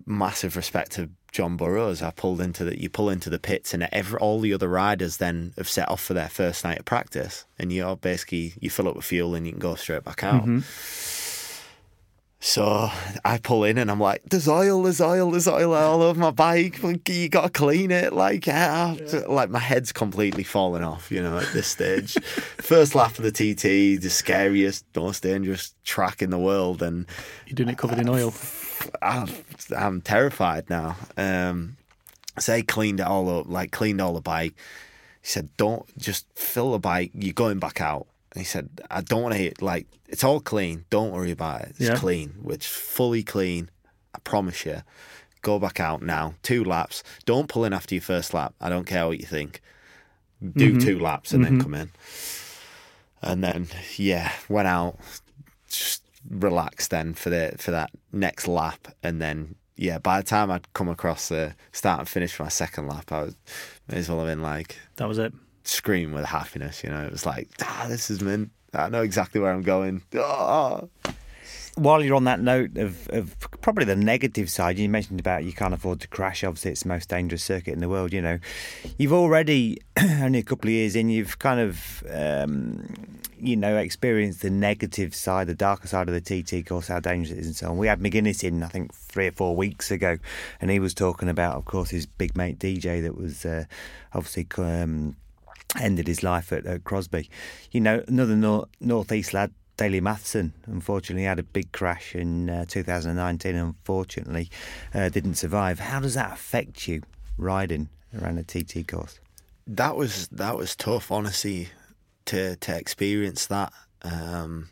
massive respect to John Burrows. I pulled into the you pull into the pits, and every all the other riders then have set off for their first night of practice, and you're basically you fill up with fuel and you can go straight back out. Mm-hmm. So I pull in and I'm like, "There's oil, there's oil, there's oil all over my bike. You got to clean it." Like, yeah. like my head's completely falling off. You know, at this stage, first lap of the TT, the scariest, most dangerous track in the world, and You're doing it covered in oil. I'm, I'm terrified now. Um, so he cleaned it all up, like cleaned all the bike. He said, "Don't just fill the bike. You're going back out." He said, "I don't want to hit like it's all clean. Don't worry about it. It's Yeah. clean. It's fully clean. I promise you. Go back out now. Two laps. Don't pull in after your first lap. I don't care what you think. do mm-hmm. two laps and then mm-hmm. come in. And then yeah, went out, just relaxed then for the for that next lap, and then yeah, by the time I'd come across the start and finish for my second lap, I was may as well have been like That was it. Screaming with happiness. You know, it was like ah, this is mint. I know exactly where I'm going. Ah. while you're on that note of, of probably the negative side, you mentioned about you can't afford to crash. Obviously, it's the most dangerous circuit in the world. You know, you've already only a couple of years in, you've kind of um, you know experienced the negative side, the darker side of the TT course, how dangerous it is, and so on. We had McGuinness in, I think, three or four weeks ago, and he was talking about, of course, his big mate DJ that was uh, obviously. Um, ended his life at, at Crosby. You know, another nor- northeast lad, Daley Mathison, unfortunately had a big crash in uh, 2019. Unfortunately, uh, didn't survive. How does that affect you riding around a TT course? that was that was tough, honestly, to to experience that. Um,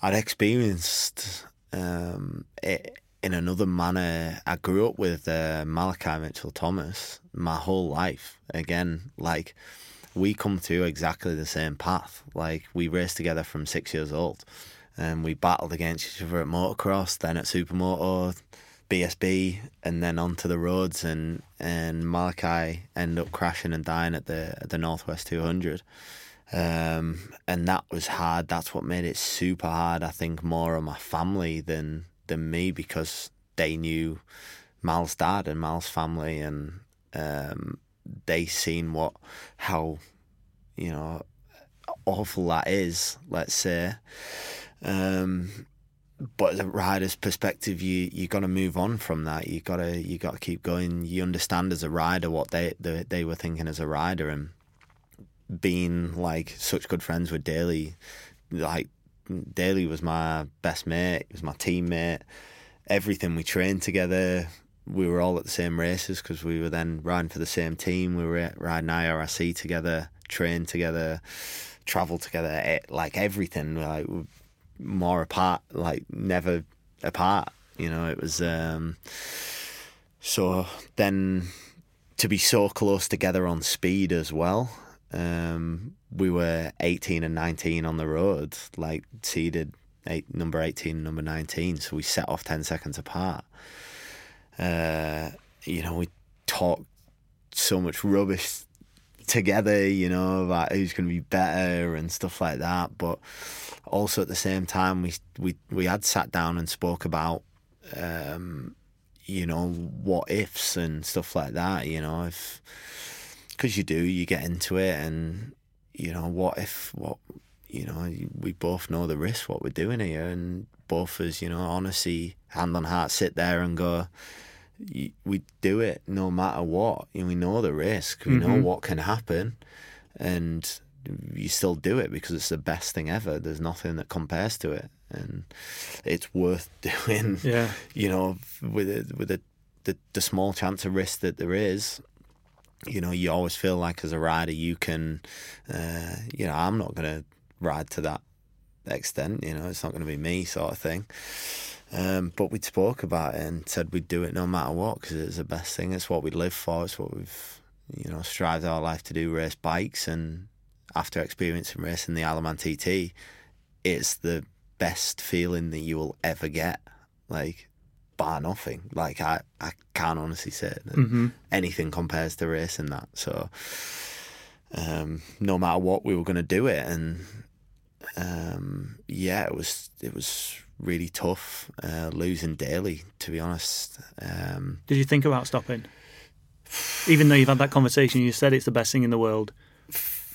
I'd experienced um, it in another manner. I grew up with uh, Malachi Mitchell Thomas my whole life. Again, like we come through exactly the same path. Like we raced together from six years old, and we battled against each other at motocross, then at supermoto, BSB, and then onto the roads. And and Malachi ended up crashing and dying at the at the Northwest 200. Um, and that was hard. That's what made it super hard. I think more on my family than than me because they knew Mal's dad and Mal's family, and um, they seen what how you know awful that is. Let's say. Um, but as a rider's perspective, you you got to move on from that. You gotta you got to keep going. You understand as a rider what they, they they were thinking as a rider, and being like such good friends with Daley, like Daley was my best mate. He was my teammate. Everything we trained together. We were all at the same races because we were then riding for the same team. We were riding IRC together, trained together, traveled together. Like everything, like more apart, like never apart. You know, it was um so then to be so close together on speed as well. Um we were 18 and 19 on the road, like seeded eight, number 18 and number 19, so we set off 10 seconds apart. Uh you know, we talked so much rubbish together, you know, about who's going to be better and stuff like that. But also at the same time, we we we had sat down and spoke about, um, you know, what ifs and stuff like that. You know, if because you do, you get into it, and you know, what if what you know, we both know the risk what we're doing here, and both as you know, honestly, hand on heart, sit there and go we do it no matter what. Know, we know the risk. We know what can happen, and you still do it because it's the best thing ever. There's nothing that compares to it, and it's worth doing. Yeah. You know, with it, with the, the the small chance of risk that there is. You know, you always feel like as a rider you can. Uh, you know, I'm not gonna ride to that extent. You know, it's not going to be me, sort of thing. Um, but we spoke about it and said we'd do it no matter what because it's the best thing. It's what we live for. It's what we've, you know, strived our life to do: race bikes. And after experiencing racing the Isle of Man TT, it's the best feeling that you will ever get. Like, bar nothing. Like I, I can't honestly say that anything compares to racing that. So, um, no matter what, we were going to do it, and um, yeah, it was it was really tough uh, losing Daley. To be honest, um, Did you think about stopping? Even though you've had that conversation, you said it's the best thing in the world.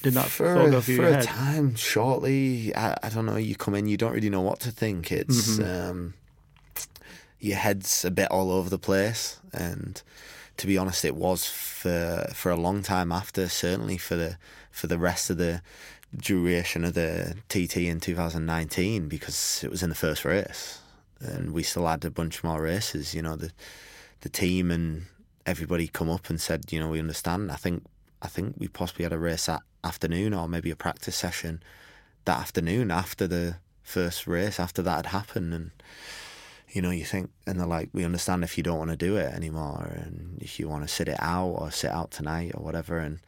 Did that for, thought a, go through for your a time, shortly, I, I don't know. You come in, you don't really know what to think. It's Mm-hmm. um, your head's a bit all over the place, and to be honest, it was for for a long time after. Certainly for the for the rest of the duration of the TT in 2019 because it was in the first race, and we still had a bunch more races. You know, the the team and everybody come up and said, you know, we understand. I think I think we possibly had a race that afternoon or maybe a practice session that afternoon after the first race after that had happened and you know you think and they're like we understand if you don't want to do it anymore and if you want to sit it out or sit out tonight or whatever and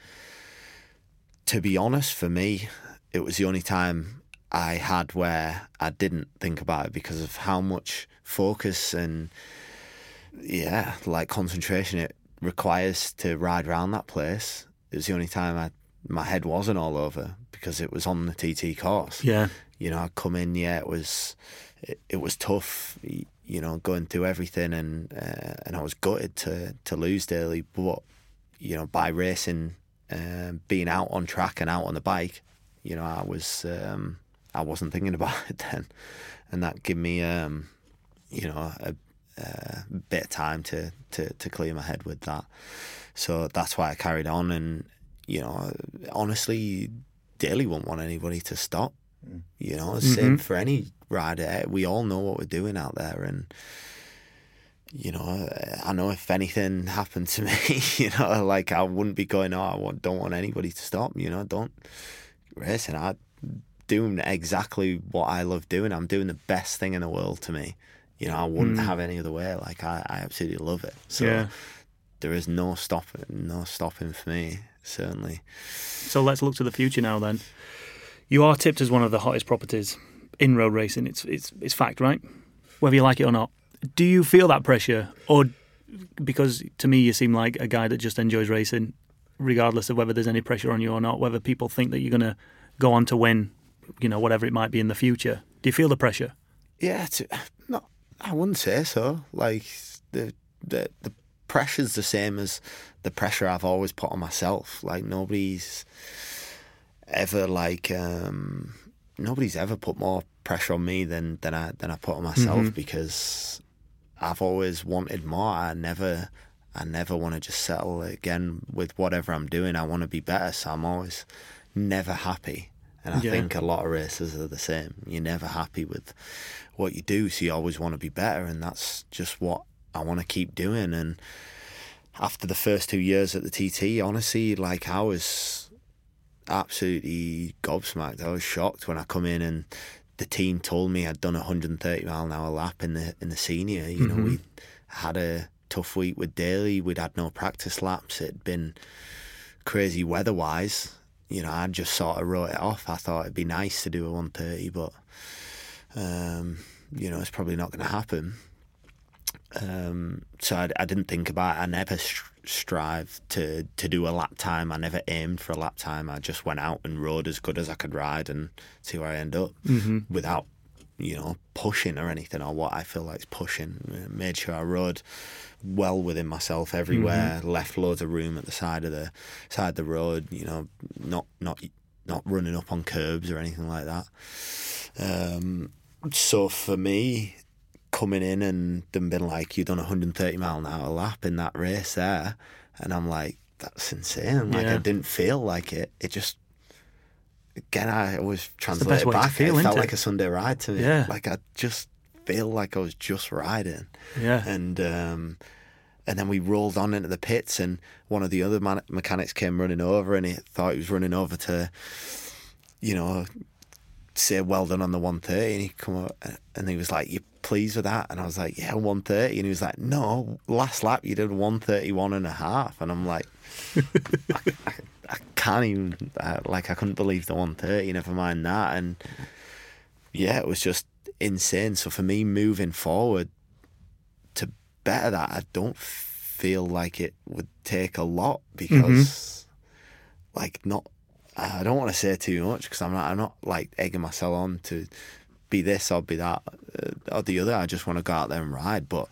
to be honest, for me, it was the only time I had where I didn't think about it because of how much focus and yeah, like concentration it requires to ride around that place. It was the only time I my head wasn't all over because it was on the TT course. Yeah. You know, I come in, yeah, it was it, it was tough, you know, going through everything, and uh, and I was gutted to to lose Daley, but you know, by racing, um, being out on track and out on the bike, you know, I was um, I wasn't thinking about it then, and that gave me, um, you know, a, a bit of time to, to to clear my head with that. So that's why I carried on, and you know, honestly, Daley won't want anybody to stop. You know, same for any rider. We all know what we're doing out there, and you know, uh, I know if anything happened to me, you know, like I wouldn't be going, oh, I don't want anybody to stop. me, You know, don't racing. I'm doing exactly what I love doing. I'm doing the best thing in the world to me. You know, I wouldn't hmm. have any other way. Like I, I absolutely love it. So Yeah. there is no stopping, no stopping for me. Certainly. So let's look to the future now. Then, you are tipped as one of the hottest properties in road racing. It's it's it's fact, right? Whether you like it or not. Do you feel that pressure, or because to me you seem like a guy that just enjoys racing, regardless of whether there's any pressure on you or not, whether people think that you're going to go on to win, you know, whatever it might be in the future. Do you feel the pressure? Yeah, it's, no, I wouldn't say so. Like the the the pressure's the same as the pressure I've always put on myself. Like nobody's ever like um nobody's ever put more pressure on me than than I than I put on myself because I've always wanted more. I never I never want to just settle again with whatever I'm doing. I want to be better, so I'm always never happy. And I Yeah. think a lot of racers are the same. You're never happy with what you do, so you always want to be better, and that's just what I want to keep doing. And after the first two years at the TT, honestly, like I was absolutely gobsmacked. I was shocked when I come in and the team told me I'd done a 130 mile an hour lap in the in the senior. You know, we had a tough week with Daley. We'd had no practice laps. It'd been crazy weather wise. You know, I just sort of wrote it off. I thought it'd be nice to do a 130, but um, you know, it's probably not going to happen. Um, so I, I didn't think about it. I never str- strived to, to do a lap time. I never aimed for a lap time. I just went out and rode as good as I could ride and see where I end up without, you know, pushing or anything or what I feel like is pushing. Uh, Made sure I rode well within myself everywhere. Left loads of room at the side of the side of the road. You know, not not not running up on curbs or anything like that. Um, so for me, coming in and them being like, "You done 130 mile an hour lap in that race there," and I'm like, "That's insane!" Like Yeah. I didn't feel like it. It just again, I always translate it back. feel, it felt it? like a Sunday ride to me. Yeah. like I just feel like I was just riding Yeah. and um, and then we rolled on into the pits, and one of the other man- mechanics came running over, and he thought he was running over to, you know, say well done on the 130, and he come up and he was like, "You pleased with that?" And I was like, "Yeah, 130," and he was like, "No, last lap you did 131 and a half," and I'm like. I, I, I can't even uh, like I couldn't believe the 130 never mind that and yeah it was just insane so for me moving forward to better that, I don't feel like it would take a lot because, like, not. I don't want to say too much because I'm not. I'm not like egging myself on to be this or be that uh, or the other. I just want to go out there and ride. But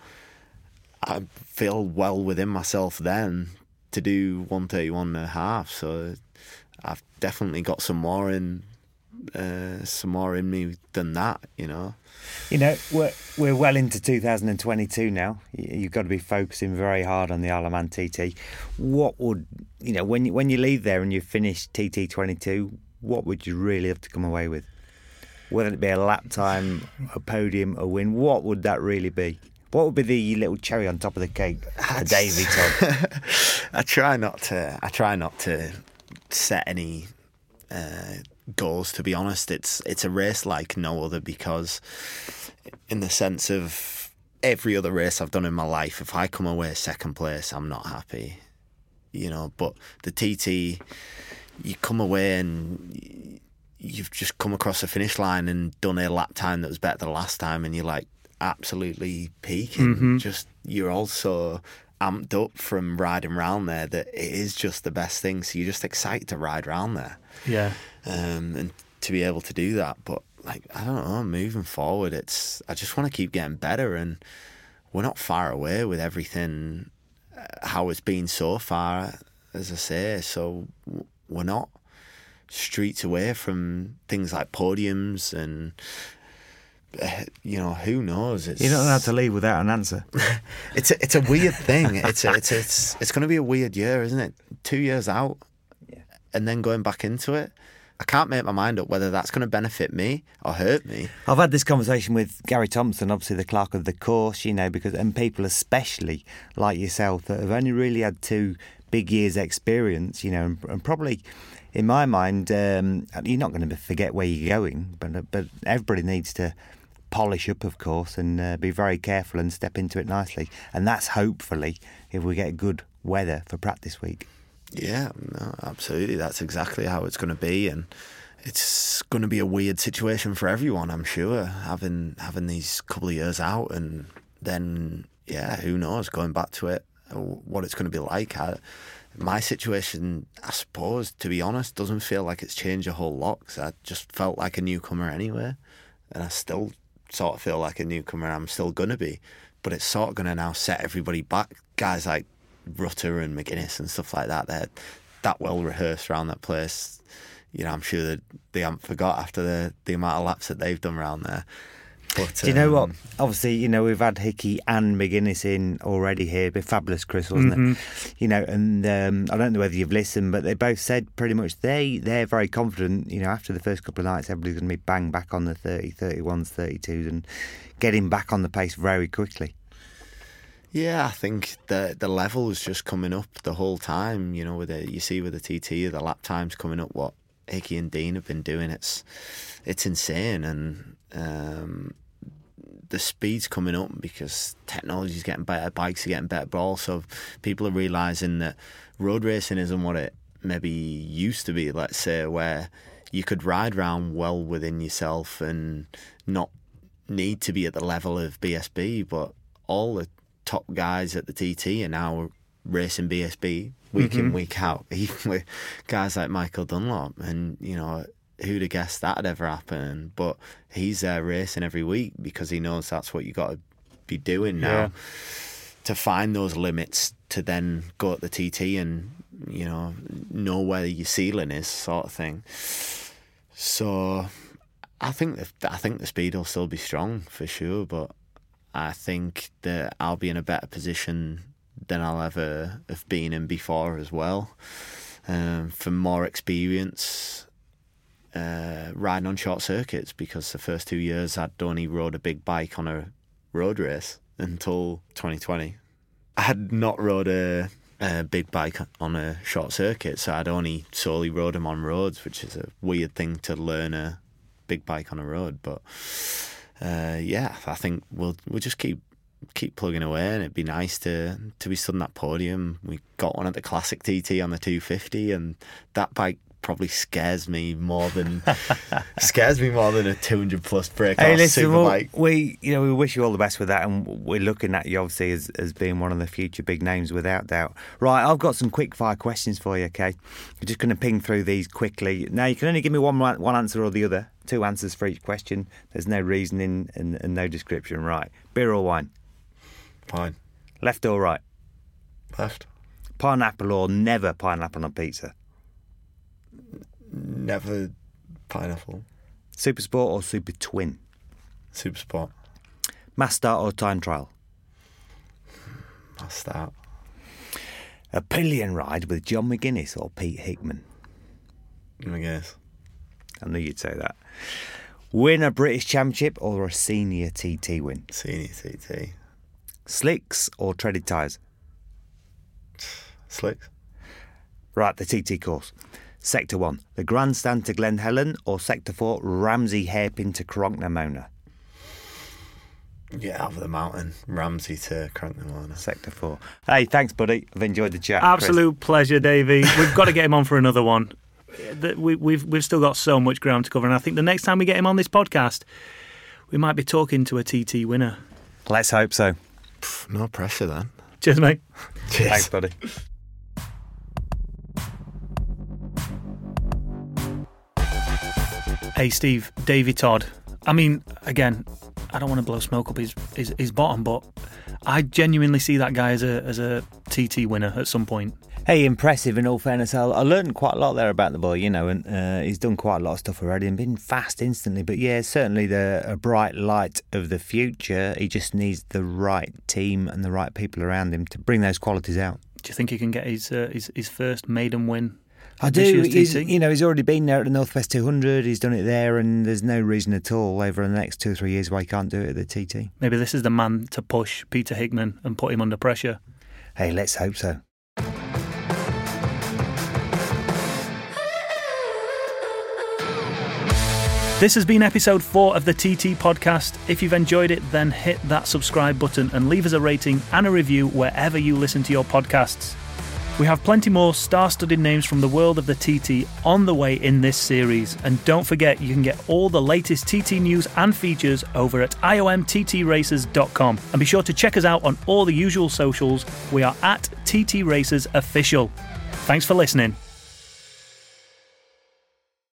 I feel well within myself then to do 131 and a half. So I've definitely got some more in. Uh, some more in me than that, you know. You know, we're, we're well into 2022 now. You- You've got to be focusing very hard on the Isle of Man TT. What would, you know, when you, when you leave there and you finish TT22, what would you really have to come away with? Whether it be a lap time, a podium, a win, what would that really be? What would be the little cherry on top of the cake for Davey Todd? I try not to. I try not to set any uh, goals. To be honest, it's it's a race like no other because, in the sense of every other race I've done in my life, if I come away second place, I'm not happy. You know, but the TT, you come away and you've just come across the finish line and done a lap time that was better than last time, and you're like absolutely peaking. Just you're also amped up from riding round there that it is just the best thing. So you're just excited to ride round there Yeah. um, and to be able to do that. But like I don't know, moving forward, it's I just want to keep getting better, and we're not far away with everything uh, how it's been so far. As I say, so we're not streets away from things like podiums and. Uh, you know who knows? It's You're not allowed to leave without an answer. it's a, it's a weird thing. It's a, it's it's it's going to be a weird year, isn't it? Two years out, yeah. and then going back into it. I can't make my mind up whether that's going to benefit me or hurt me. I've had this conversation with Gary Thompson, obviously the clerk of the course, you know, because and people especially like yourself that have only really had two big years' experience, you know, and, and probably in my mind, um, you're not going to forget where you're going, but but everybody needs to polish up, of course, and uh, be very careful and step into it nicely. And that's hopefully if we get good weather for practice week. Yeah, no, absolutely. That's exactly how it's going to be, and it's going to be a weird situation for everyone. I'm sure having having these couple of years out, and then yeah, who knows, going back to it, uh, what it's going to be like. I, my situation, I suppose, to be honest, doesn't feel like it's changed a whole lot. Cause I just felt like a newcomer anyway, and I still sort of feel like a newcomer. I'm still going to be, but it's sort of going to now set everybody back. Guys like Rutter and McGuinness and stuff like that. They're that well rehearsed around that place. You know, I'm sure that they haven't forgot after the the amount of laps that they've done around there. But Do you know what? um, Obviously, you know we've had Hickey and McGuinness in already here. But fabulous, Chris, wasn't it? You know, and um, I don't know whether you've listened, but they both said pretty much they they're very confident. You know, after the first couple of nights, everybody's going to be bang back on the 30, 31s, 32s, and getting back on the pace very quickly. Yeah, I think the the level is just coming up the whole time. You know, with the you see with the TT, the lap times coming up. What Hickey and Dean have been doing, it's it's insane, and um, the speed's coming up because technology's getting better, bikes are getting better, but also people are realizing that road racing isn't what it maybe used to be. Let's say where you could ride around well within yourself and not need to be at the level of BSB, but all the top guys at the TT are now racing BSB week in mm-hmm. week out, even with guys like Michael Dunlop, and you know who'd have guessed that'd ever happen? But he's there racing every week because he knows that's what you got to be doing now Yeah. to find those limits to then go at the TT and you know know where your ceiling is, sort of thing. So I think the, I think the speed will still be strong for sure, but I think that I'll be in a better position than I'll ever have been in before as well. Um, for more experience uh, riding on short circuits because the first two years I'd only rode a big bike on a road race until 2020. I had not rode a, a big bike on a short circuit, so I'd only solely rode them on roads, which is a weird thing to learn a big bike on a road. But uh, yeah, I think we'll we'll just keep keep plugging away, and it'd be nice to to be stood on that podium. We got one at the Classic TT on the 250, and that bike probably scares me more than scares me more than a 200 plus brake Hey, listen, well, we you know we wish you all the best with that, and we're looking at you obviously as, as being one of the future big names without doubt. Right, I've got some quick fire questions for you. Okay, we're just going to ping through these quickly. Now you can only give me one one answer or the other. Two answers for each question. There's no reasoning and, and no description. Right, beer or wine? Fine, Left or right? left. Pineapple or never pineapple on pizza? Never pineapple. Super Sport or Super Twin? Super sport. Mass start or time trial? I'll start. A pillion ride with John McGuinness or Pete Hickman? I guess. I knew you'd say that. Win a British Championship or a senior TT win? Senior TT. Slicks or treaded tyres? Slicks. Right, the TT course. Sector 1, the Grandstand to Glen Helen or Sector 4, Ramsey Hairpin to Cronk-ny-Mona? Yeah, over the mountain. Ramsey to Cronk-ny-Mona. Sector 4. Hey, thanks, buddy. I've enjoyed the chat. Chris. Absolute pleasure, Davey. We've got to get him on for another one. we, we've we've still got so much ground to cover, and I think the next time we get him on this podcast, we might be talking to a TT winner. Let's hope so. No pressure then. Cheers, mate. Cheers. Thanks, buddy. Hey, Steve, Davey Todd. I mean, again, I don't want to blow smoke up his, his, his bottom, but I genuinely see that guy as a as a TT winner at some point. Hey, impressive in all fairness. I, I learned quite a lot there about the boy, you know, and uh, he's done quite a lot of stuff already and been fast instantly. But yeah, certainly the a bright light of the future. He just needs the right team and the right people around him to bring those qualities out. Do you think he can get his uh, his, his first maiden win? I do. He's, you know, he's already been there at the Northwest 200. He's done it there, and there's no reason at all over the next two or three years why he can't do it at the TT. Maybe this is the man to push Peter Hickman and put him under pressure. Hey, let's hope so. This has been episode four of the TT podcast. If you've enjoyed it, then hit that subscribe button and leave us a rating and a review wherever you listen to your podcasts. We have plenty more star studded names from the world of the TT on the way in this series. And don't forget, you can get all the latest TT news and features over at iomttraces.com. And be sure to check us out on all the usual socials. We are at TT Races Official. Thanks for listening.